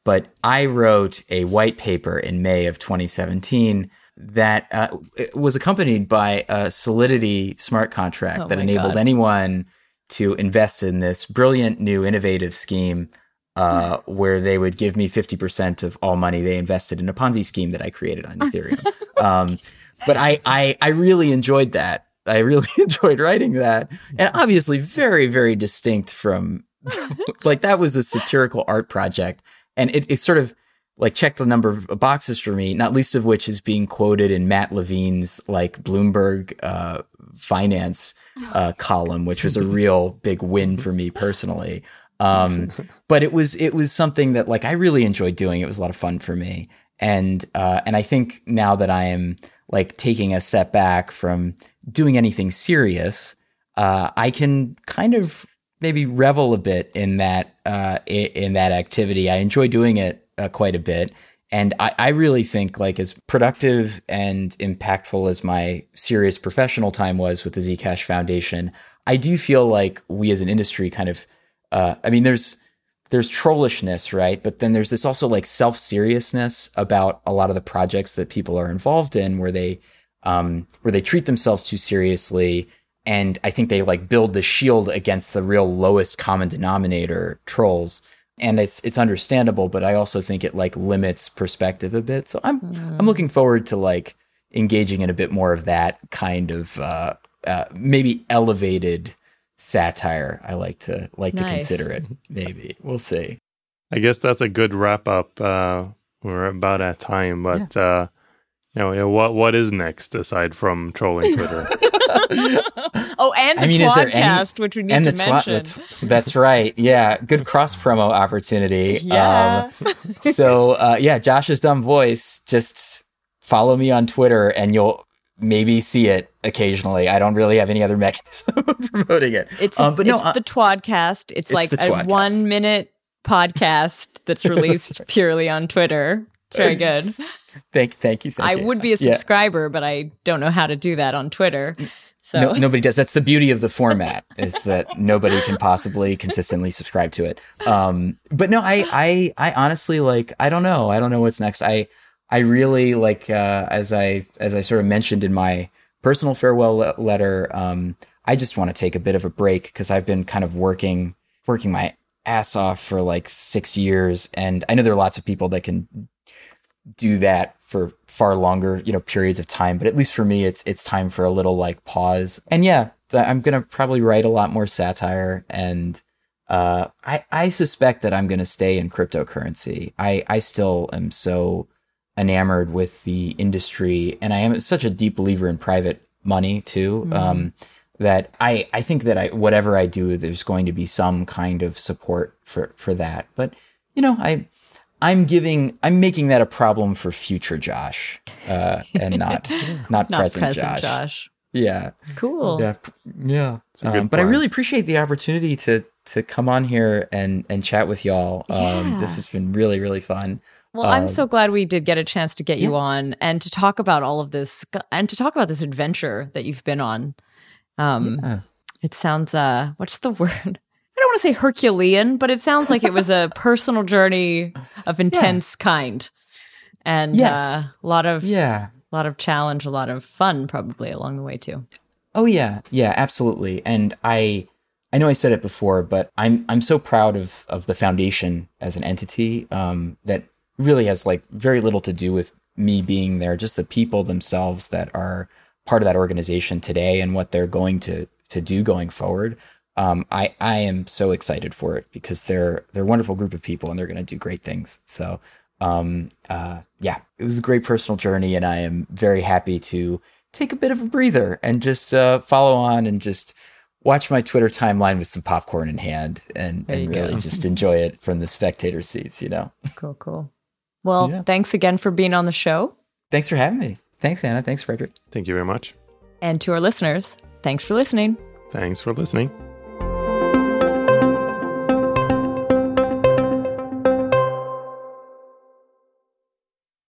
but I wrote a white paper in May of 2017 that uh, was accompanied by a Solidity smart contract Oh that enabled God. anyone to invest in this brilliant new innovative scheme uh, where they would give me 50% of all money they invested in a Ponzi scheme that I created on *laughs* Ethereum. um, but I, I, I really enjoyed that. I really *laughs* enjoyed writing that. And obviously very, very distinct from *laughs* like that was a satirical art project. And it, it sort of like checked a number of boxes for me, not least of which is being quoted in Matt Levine's like Bloomberg uh, finance uh, column, which was a real big win for me personally. Um, but it was it was something that like I really enjoyed doing. It was a lot of fun for me, and uh, and I think now that I am like taking a step back from doing anything serious, uh, I can kind of maybe revel a bit in that uh, in that activity. I enjoy doing it uh, quite a bit, and I, I really think like as productive and impactful as my serious professional time was with the Zcash Foundation, I do feel like we as an industry kind of, uh, I mean, there's there's trollishness, right? But then there's this also like self seriousness about a lot of the projects that people are involved in, where they um, where they treat themselves too seriously, and I think they like build the shield against the real lowest common denominator trolls. And it's it's understandable, but I also think it like limits perspective a bit. So I'm I'm looking forward to like engaging in a bit more of that kind of uh, uh, maybe elevated satire. I like to like to consider it. Maybe we'll see. I guess that's a good wrap up. Uh, we're about at time, but uh, you know, what what is next aside from trolling Twitter? *laughs* *laughs* oh, and the I mean, is there any- podcast, which we need and to the twa- mention. the tw- that's right. Yeah, good cross promo opportunity. yeah. Um, so uh, yeah, Josh's dumb voice. Just follow me on Twitter, and you'll maybe see it occasionally. I don't really have any other *laughs* mechanism of promoting it. It's Um, but no, it's uh, the Twadcast. It's, like a one minute podcast that's *laughs* released purely on Twitter. It's very good. *laughs* thank thank you. Thank I you. would be a Yeah. subscriber, but I don't know how to do that on Twitter. So No, nobody does. That's the beauty of the format is that nobody can possibly consistently subscribe to it. Um, but no, I, I, I honestly like. I don't know. I don't know what's next. I, I really like uh, as I as I sort of mentioned in my personal farewell le- letter. Um, I just want to take a bit of a break because I've been kind of working working my ass off for like six years, and I know there are lots of people that can do that for far longer, you know, periods of time. But at least for me, it's it's time for a little like pause. And yeah, I'm gonna probably write a lot more satire, and uh, I I suspect that I'm gonna stay in cryptocurrency. I I still am so enamored with the industry, and I am such a deep believer in private money too. Um, that I I think that I whatever I do, there's going to be some kind of support for for that. But you know, I I'm giving, I'm making that a problem for future Josh, uh, and not *laughs* not, not present, present Josh. Josh. Yeah, Cool. yeah, yeah. Um, but I really appreciate the opportunity to to come on here and and chat with y'all. Um, Yeah. this has been really really fun. Well, I'm Um, so glad we did get a chance to get you on and to talk about all of this and to talk about this adventure that you've been on. Um, Yeah. It sounds, uh, what's the *laughs* word? I don't want to say Herculean, but it sounds like it was a *laughs* personal journey of intense kind. And Yes. uh, a lot of, Yeah. a lot of challenge, a lot of fun probably along the way too. Oh yeah, yeah, absolutely. And I I know I said it before, but I'm I'm so proud of of the foundation as an entity um, that really has like very little to do with me being there. Just the people themselves that are part of that organization today and what they're going to to do going forward. Um, I I am so excited for it because they're they're a wonderful group of people and they're going to do great things. So um, uh, yeah, it was a great personal journey, and I am very happy to take a bit of a breather and just uh, follow on and just watch my Twitter timeline with some popcorn in hand and, and really go. just enjoy it from the spectator seats. You know. Cool, cool. Well, Yeah. thanks again for being on the show. Thanks for having me. Thanks, Anna. Thanks, Fredrik. Thank you very much. And to our listeners, thanks for listening. Thanks for listening.